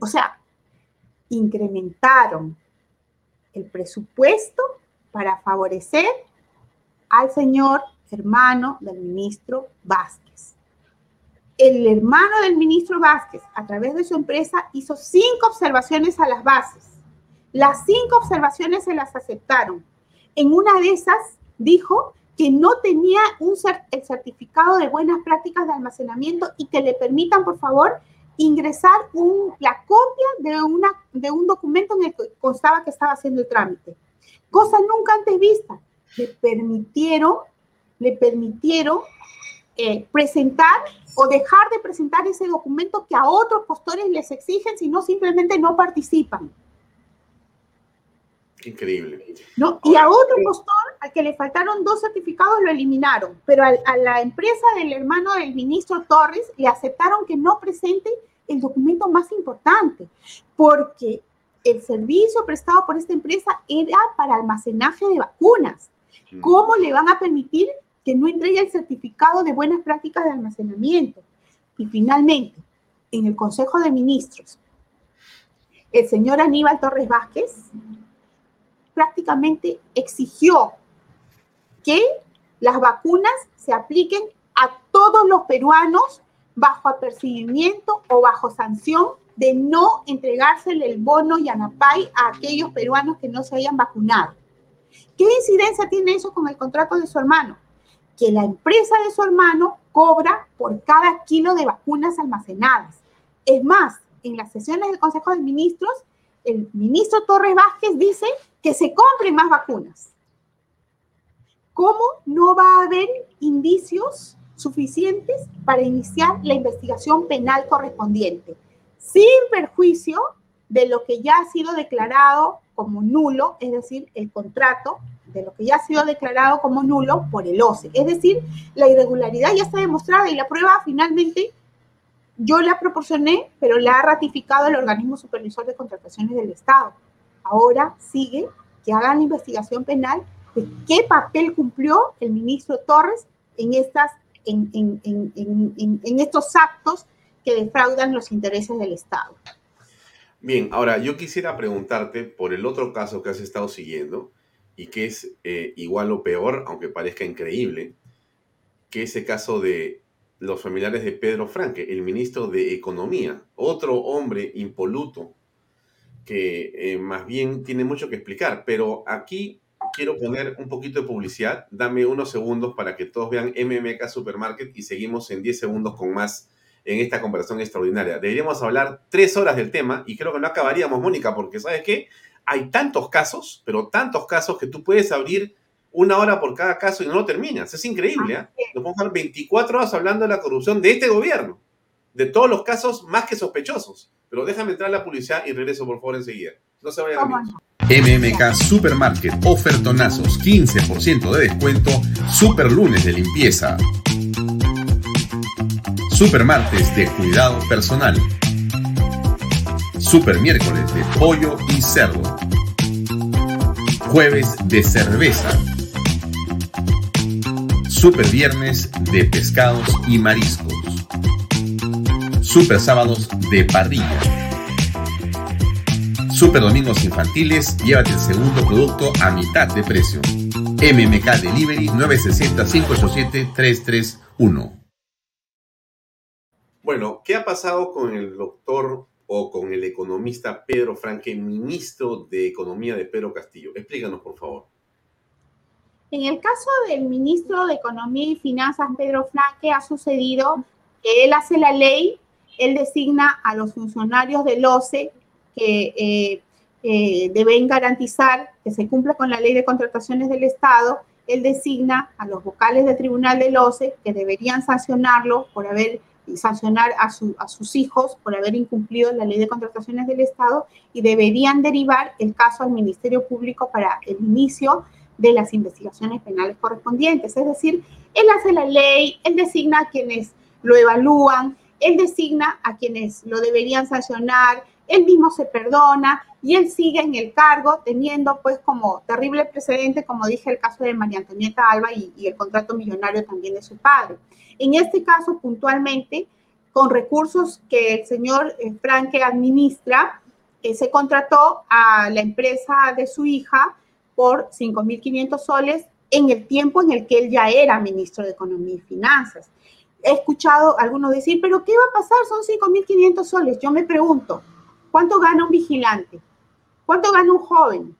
O sea, incrementaron el presupuesto para favorecer al señor hermano del ministro Vázquez. El hermano del ministro Vázquez, a través de su empresa, hizo cinco observaciones a las bases. Las cinco observaciones se las aceptaron. En una de esas dijo que no tenía un el certificado de buenas prácticas de almacenamiento y que le permitan, por favor, ingresar la copia de, de un documento en el que constaba que estaba haciendo el trámite. Cosa nunca antes vista. Le permitieron, le permitieron eh, presentar o dejar de presentar ese documento que a otros postores les exigen, si no simplemente no participan. Increíble. ¿No? y a otro postor, al que le faltaron dos certificados, lo eliminaron. Pero a, la empresa del hermano del ministro Torres le aceptaron que no presente el documento más importante, porque el servicio prestado por esta empresa era para almacenaje de vacunas. ¿Cómo le van a permitir que no entregue el certificado de buenas prácticas de almacenamiento? Y finalmente, en el Consejo de Ministros, el señor Aníbal Torres Vázquez prácticamente exigió que las vacunas se apliquen a todos los peruanos bajo apercibimiento o bajo sanción de no entregársele el bono Yanapay a aquellos peruanos que no se hayan vacunado. ¿Qué incidencia tiene eso con el contrato de su hermano? Que la empresa de su hermano cobra por cada kilo de vacunas almacenadas. Es más, en las sesiones del Consejo de Ministros, el ministro Torres Vázquez dice que se compren más vacunas. ¿Cómo no va a haber indicios suficientes para iniciar la investigación penal correspondiente? Sin perjuicio de lo que ya ha sido declarado como nulo, es decir, el contrato de lo que ya ha sido declarado como nulo por el OCE. Es decir, la irregularidad ya está demostrada y la prueba finalmente yo la proporcioné, pero la ha ratificado el organismo supervisor de contrataciones del Estado. Ahora sigue que hagan la investigación penal de qué papel cumplió el ministro Torres en, estas, en, en, en estos actos que defraudan los intereses del Estado. Bien, ahora yo quisiera preguntarte por el otro caso que has estado siguiendo, y que es eh, igual o peor, aunque parezca increíble, que ese caso de los familiares de Pedro Franque, el ministro de Economía, otro hombre impoluto que eh, más bien tiene mucho que explicar, pero aquí quiero poner un poquito de publicidad. Dame unos segundos para que todos vean MMK Supermarket y seguimos en 10 segundos con más en esta conversación extraordinaria. Deberíamos hablar tres horas del tema y creo que no acabaríamos, Mónica, porque ¿sabes qué? Hay tantos casos, pero tantos casos que tú puedes abrir una hora por cada caso y no lo terminas. Es increíble, ¿eh? Nos podemos estar 24 horas hablando de la corrupción de este gobierno, de todos los casos más que sospechosos. Pero déjame entrar a la publicidad y regreso, por favor, enseguida. No se vayan a MMK Supermarket, ofertonazos, 15% de descuento, super lunes de limpieza. Super martes de cuidado personal. Super miércoles de pollo y cerdo. Jueves de cerveza. Super viernes de pescados y mariscos. Super sábados de parrilla. Super domingos infantiles, llévate el segundo producto a mitad de precio. MMK Delivery 960-587-331. Bueno, ¿qué ha pasado con el doctor o con el economista Pedro Franque, ministro de Economía de Pedro Castillo? Explícanos, por favor. En el caso del ministro de Economía y Finanzas, Pedro Franque, ha sucedido que él hace la ley, él designa a los funcionarios del OCE que eh, eh, deben garantizar que se cumpla con la ley de contrataciones del Estado, él designa a los vocales del Tribunal del OCE que deberían sancionarlo por haber sancionar a, a, sus hijos por haber incumplido la ley de contrataciones del Estado y deberían derivar el caso al Ministerio Público para el inicio de las investigaciones penales correspondientes. Es decir, él hace la ley, él designa a quienes lo evalúan, él designa a quienes lo deberían sancionar, él mismo se perdona y él sigue en el cargo teniendo pues como terrible precedente, como dije, el caso de María Antonieta Alba y, y el contrato millonario también de su padre. En este caso, puntualmente, con recursos que el señor eh, Franque administra, eh, se contrató a la empresa de su hija por 5.500 soles en el tiempo en el que él ya era ministro de Economía y Finanzas. He escuchado a algunos decir, pero ¿qué va a pasar? Son 5.500 soles. Yo me pregunto, ¿cuánto gana un vigilante? ¿Cuánto gana un joven?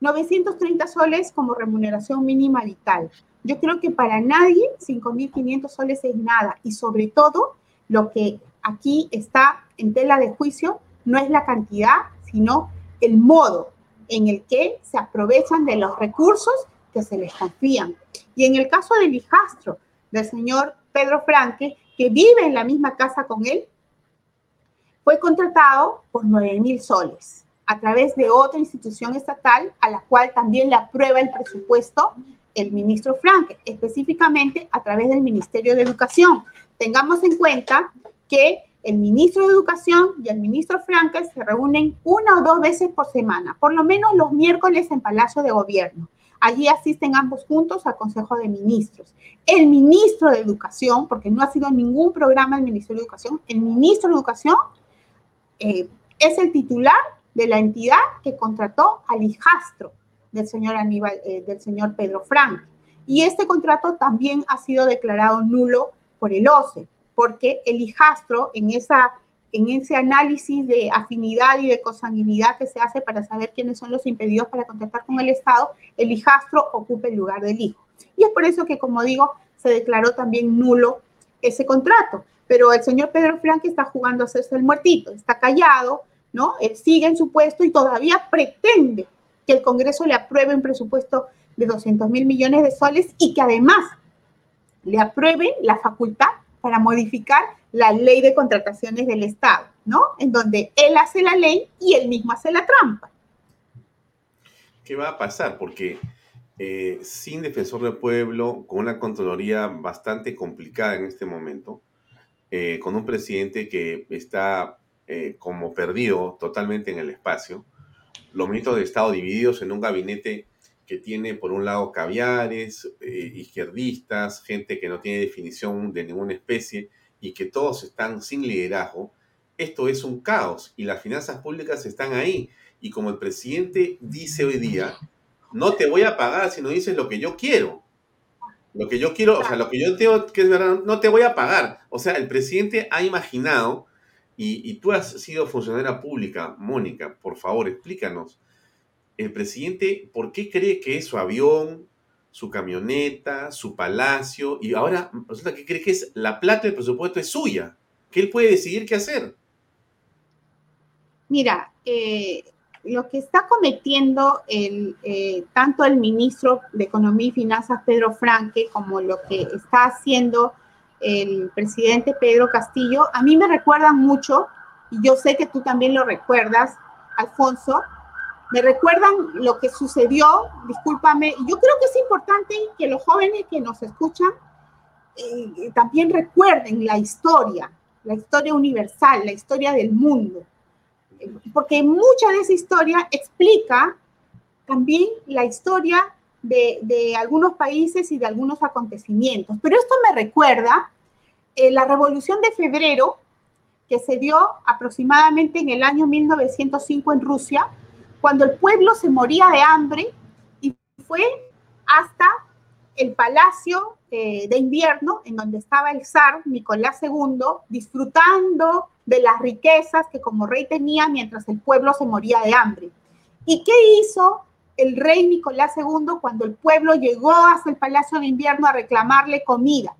930 soles como remuneración mínima vital. Yo creo que para nadie 5.500 soles es nada y sobre todo lo que aquí está en tela de juicio no es la cantidad, sino el modo en el que se aprovechan de los recursos que se les confían. Y en el caso del hijastro del señor Pedro Franque, que vive en la misma casa con él, fue contratado por 9 mil soles a través de otra institución estatal a la cual también le aprueba el presupuesto el ministro Frank, específicamente a través del Ministerio de Educación. Tengamos en cuenta que el ministro de Educación y el ministro Frankel se reúnen una o dos veces por semana, por lo menos los miércoles en Palacio de Gobierno. Allí asisten ambos juntos al Consejo de Ministros. El ministro de Educación, porque no ha sido ningún programa del Ministerio de Educación, el ministro de Educación eh, es el titular de la entidad que contrató al hijastro del señor Aníbal, eh, del señor Pedro Frank. Y este contrato también ha sido declarado nulo por el OCE, porque el hijastro en, esa, en ese análisis de afinidad y de consanguinidad que se hace para saber quiénes son los impedidos para contactar con el Estado, el hijastro ocupa el lugar del hijo. Y es por eso que, como digo, se declaró también nulo ese contrato. Pero el señor Pedro Frank está jugando a hacerse el muertito, está callado, ¿no? Él sigue en su puesto y todavía pretende que el Congreso le apruebe un presupuesto de 200 mil millones de soles y que además le apruebe la facultad para modificar la ley de contrataciones del Estado, ¿no? En donde él hace la ley y él mismo hace la trampa. ¿Qué va a pasar? Porque eh, sin defensor del pueblo, con una Contraloría bastante complicada en este momento, eh, con un presidente que está eh, como perdido totalmente en el espacio, los ministros de Estado divididos en un gabinete que tiene por un lado caviares, eh, izquierdistas, gente que no tiene definición de ninguna especie y que todos están sin liderazgo, esto es un caos y las finanzas públicas están ahí. Y como el presidente dice hoy día, no te voy a pagar si no dices lo que yo quiero. Lo que yo quiero, o sea, lo que yo tengo que es verdad, no te voy a pagar. O sea, el presidente ha imaginado, y, tú has sido funcionaria pública, Mónica, por favor, explícanos. El presidente, ¿por qué cree que es su avión, su camioneta, su palacio, y ahora resulta que cree que es la plata del presupuesto es suya, que él puede decidir qué hacer? Mira, eh, lo que está cometiendo el, eh, tanto el ministro de Economía y Finanzas, Pedro Franque, como lo que está haciendo el presidente Pedro Castillo, a mí me recuerdan mucho, y yo sé que tú también lo recuerdas, Alfonso, me recuerdan lo que sucedió, discúlpame, yo creo que es importante que los jóvenes que nos escuchan eh, también recuerden la historia, la historia universal, la historia del mundo porque mucha de esa historia explica también la historia de, algunos países y de algunos acontecimientos. Pero esto me recuerda eh, la Revolución de Febrero, que se dio aproximadamente en el año 1905 en Rusia, cuando el pueblo se moría de hambre y fue hasta el palacio eh, de invierno, en donde estaba el zar Nicolás II, disfrutando de las riquezas que como rey tenía mientras el pueblo se moría de hambre. ¿Y qué hizo el rey Nicolás II cuando el pueblo llegó hasta el palacio de invierno a reclamarle comida?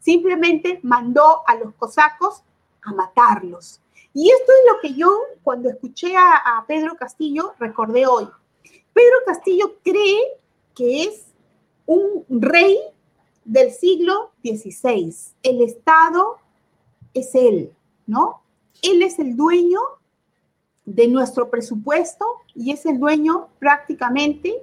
Simplemente mandó a los cosacos a matarlos. Y esto es lo que yo, cuando escuché a, Pedro Castillo, recordé hoy. Pedro Castillo cree que es un rey del siglo XVI. El Estado es él, ¿no? Él es el dueño de nuestro presupuesto y es el dueño prácticamente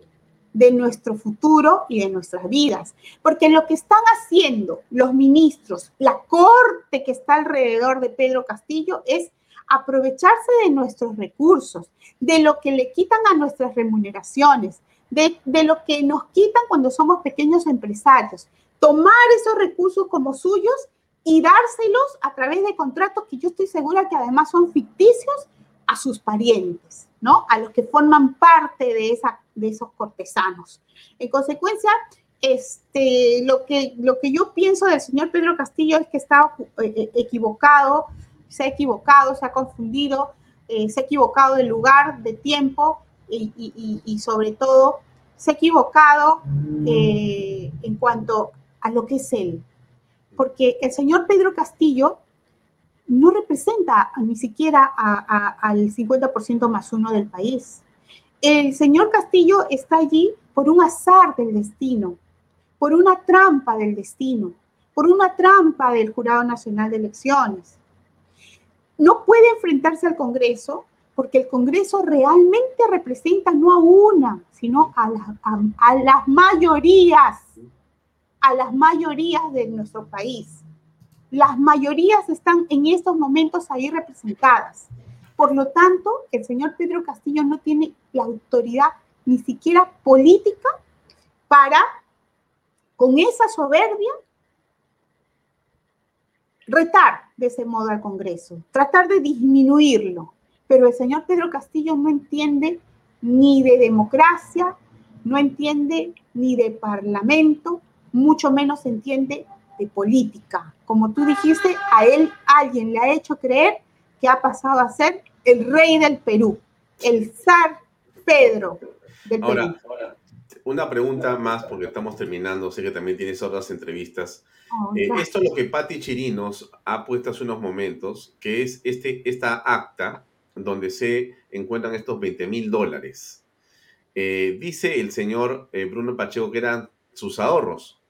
de nuestro futuro y de nuestras vidas. Porque lo que están haciendo los ministros, la corte que está alrededor de Pedro Castillo es aprovecharse de nuestros recursos, de lo que le quitan a nuestras remuneraciones, de, de lo que nos quitan cuando somos pequeños empresarios, tomar esos recursos como suyos y dárselos a través de contratos que yo estoy segura que además son ficticios a sus parientes, ¿no? A los que forman parte de, esa, de esos cortesanos. En consecuencia, este, lo, que, lo que yo pienso del señor Pedro Castillo es que está eh, eh, equivocado, se ha equivocado, se ha confundido, eh, se ha equivocado de lugar, de tiempo y, sobre todo se ha equivocado en cuanto a lo que es él. Porque el señor Pedro Castillo no representa ni siquiera al 50% más uno del país. El señor Castillo está allí por un azar del destino, por una trampa del destino, por una trampa del Jurado Nacional de Elecciones. No puede enfrentarse al Congreso porque el Congreso realmente representa no a una, sino a, a las mayorías a las mayorías de nuestro país. Las mayorías están en estos momentos ahí representadas. Por lo tanto, el señor Pedro Castillo no tiene la autoridad ni siquiera política para, con esa soberbia, retar de ese modo al Congreso, tratar de disminuirlo. Pero el señor Pedro Castillo no entiende ni de democracia, no entiende ni de parlamento, mucho menos entiende de política. Como tú dijiste, a él alguien le ha hecho creer que ha pasado a ser el rey del Perú, el zar Pedro del ahora, Ahora, una pregunta más, porque estamos terminando, sé que también tienes otras entrevistas. Oh, eh, esto es lo que Patti Chirinos ha puesto hace unos momentos, que es este, esta acta donde se encuentran estos 20 mil dólares. Eh, dice el señor eh, Bruno Pacheco que eran sus ahorros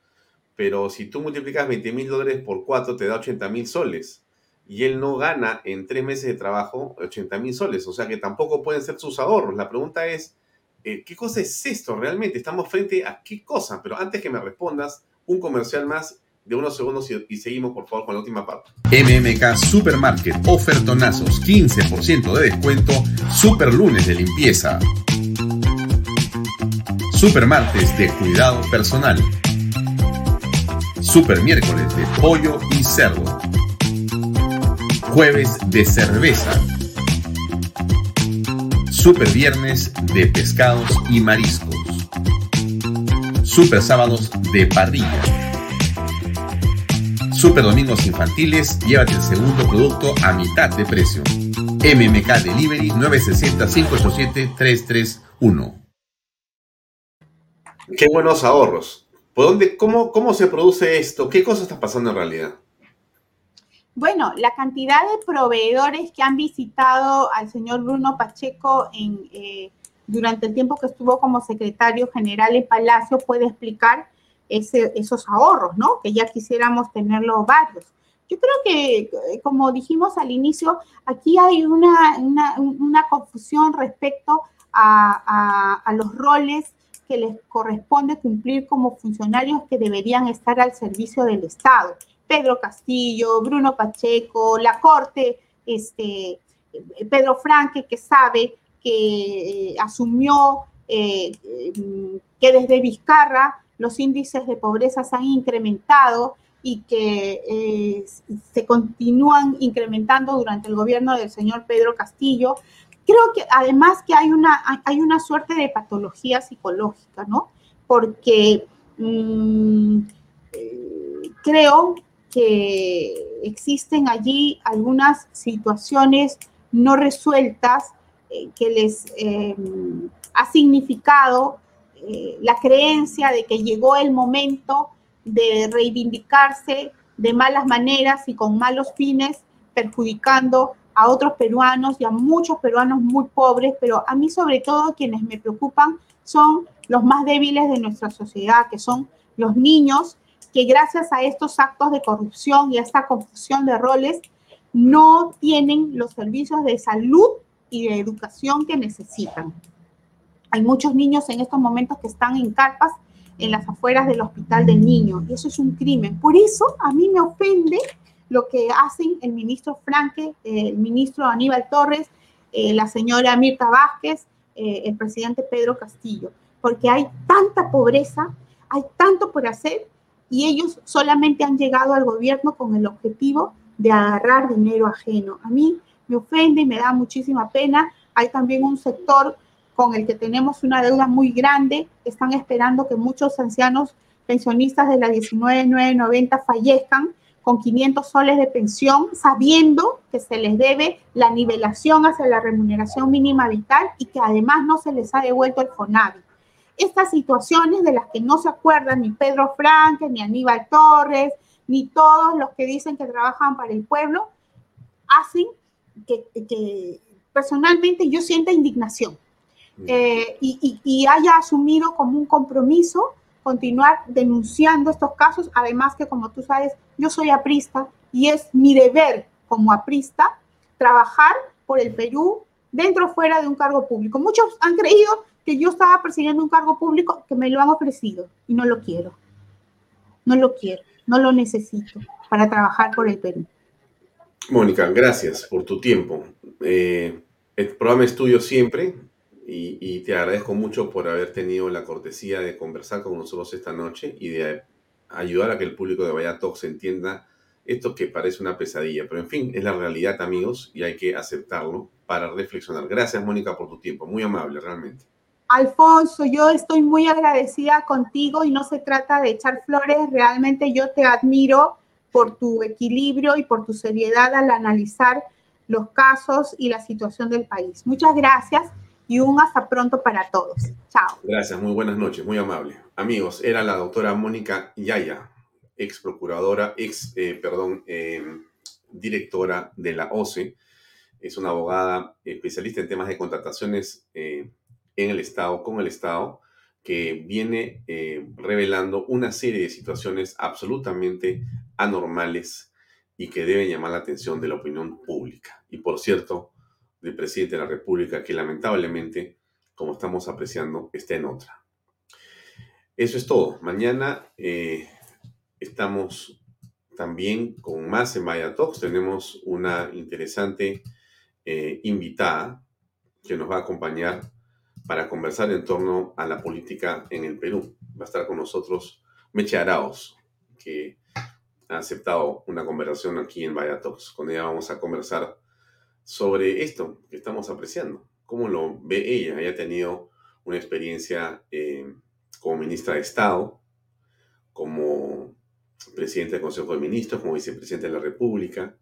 pero si tú multiplicas 20 mil dólares por 4 te da 80 mil soles. Y él no gana en tres meses de trabajo 80 mil soles, o sea que tampoco pueden ser sus ahorros. La pregunta es, eh, ¿qué cosa es esto realmente? Estamos frente a qué cosa, pero antes que me respondas, un comercial más de unos segundos y, seguimos por favor con la última parte. MMK Supermarket, ofertonazos, 15% de descuento, super lunes de limpieza. Supermartes de cuidado personal. Super miércoles de pollo y cerdo. Jueves de cerveza. Super viernes de pescados y mariscos. Super sábados de parrilla. Super domingos infantiles, llévate el segundo producto a mitad de precio. MMK Delivery 960-587-331. Qué buenos ahorros. ¿Por dónde, cómo, ¿Cómo se produce esto? ¿Qué cosa está pasando en realidad? Bueno, la cantidad de proveedores que han visitado al señor Bruno Pacheco en, eh, durante el tiempo que estuvo como secretario general en Palacio puede explicar esos ahorros, ¿no? Que ya quisiéramos tenerlo varios. Yo creo que, eh, como dijimos al inicio, aquí hay una, una, confusión respecto a, los roles que les corresponde cumplir como funcionarios que deberían estar al servicio del Estado. Pedro Castillo, Bruno Pacheco, la Corte, este, Pedro Franque, que sabe que eh, asumió eh, que desde Vizcarra los índices de pobreza se han incrementado y que eh, se continúan incrementando durante el gobierno del señor Pedro Castillo. Creo que además que hay una, hay una suerte de patología psicológica, ¿no? Porque mm, eh, creo que existen allí algunas situaciones no resueltas eh, que les ha significado la creencia de que llegó el momento de reivindicarse de malas maneras y con malos fines, perjudicando a otros peruanos y a muchos peruanos muy pobres, pero a mí sobre todo quienes me preocupan son los más débiles de nuestra sociedad, que son los niños, que gracias a estos actos de corrupción y a esta confusión de roles, no tienen los servicios de salud y de educación que necesitan. Hay muchos niños en estos momentos que están en carpas en las afueras del hospital del niño. Y eso es un crimen. Por eso a mí me ofende lo que hacen el ministro Franque, el ministro Aníbal Torres, eh, la señora Mirta Vázquez, eh, el presidente Pedro Castillo, porque hay tanta pobreza, hay tanto por hacer y ellos solamente han llegado al gobierno con el objetivo de agarrar dinero ajeno. A mí me ofende y me da muchísima pena. Hay también un sector con el que tenemos una deuda muy grande. Están esperando que muchos ancianos pensionistas de la 19990 fallezcan con 500 soles de pensión, sabiendo que se les debe la nivelación hacia la remuneración mínima vital y que además no se les ha devuelto el FONAVI. Estas situaciones de las que no se acuerdan ni Pedro Franque, ni Aníbal Torres, ni todos los que dicen que trabajan para el pueblo, hacen que, que personalmente yo sienta indignación eh, y, haya asumido como un compromiso continuar denunciando estos casos, además que como tú sabes, yo soy aprista y es mi deber como aprista trabajar por el Perú dentro o fuera de un cargo público. Muchos han creído que yo estaba persiguiendo un cargo público que me lo han ofrecido y no lo quiero. No lo quiero, no lo necesito para trabajar por el Perú. Mónica, gracias por tu tiempo. Eh, el programa Estudio Siempre y, te agradezco mucho por haber tenido la cortesía de conversar con nosotros esta noche y de ayudar a que el público de Vaya Talks entienda esto que parece una pesadilla. Pero en fin, es la realidad, amigos, y hay que aceptarlo para reflexionar. Gracias, Mónica, por tu tiempo. Muy amable, realmente. Alfonso, yo estoy muy agradecida contigo y no se trata de echar flores. Realmente yo te admiro por tu equilibrio y por tu seriedad al analizar los casos y la situación del país. Muchas gracias y un hasta pronto para todos. Chao. Gracias, muy buenas noches, muy amable. Amigos, era la doctora Mónica Yaya, ex procuradora, ex, eh, perdón, em, directora de la OCE. Es una abogada especialista en temas de contrataciones eh, en el Estado, con el Estado, que viene eh, revelando una serie de situaciones absolutamente anormales y que deben llamar la atención de la opinión pública. Y por cierto, del presidente de la República que lamentablemente, como estamos apreciando, está en otra. Eso es todo. Mañana eh, estamos también con más en Maya Talks. Tenemos una interesante eh, invitada que nos va a acompañar para conversar en torno a la política en el Perú. Va a estar con nosotros Meche Araos, que ha aceptado una conversación aquí en Vaya Talks. Con ella vamos a conversar sobre esto que estamos apreciando. ¿Cómo lo ve ella? Ella tenido una experiencia eh, como ministra de Estado, como presidente del Consejo de Ministros, como vicepresidente de la República.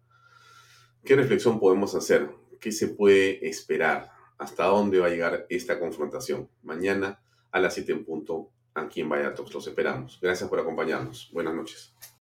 ¿Qué reflexión podemos hacer? ¿Qué se puede esperar? ¿Hasta dónde va a llegar esta confrontación? Mañana a las 7 en punto, aquí en Vaya Los esperamos. Gracias por acompañarnos. Buenas noches.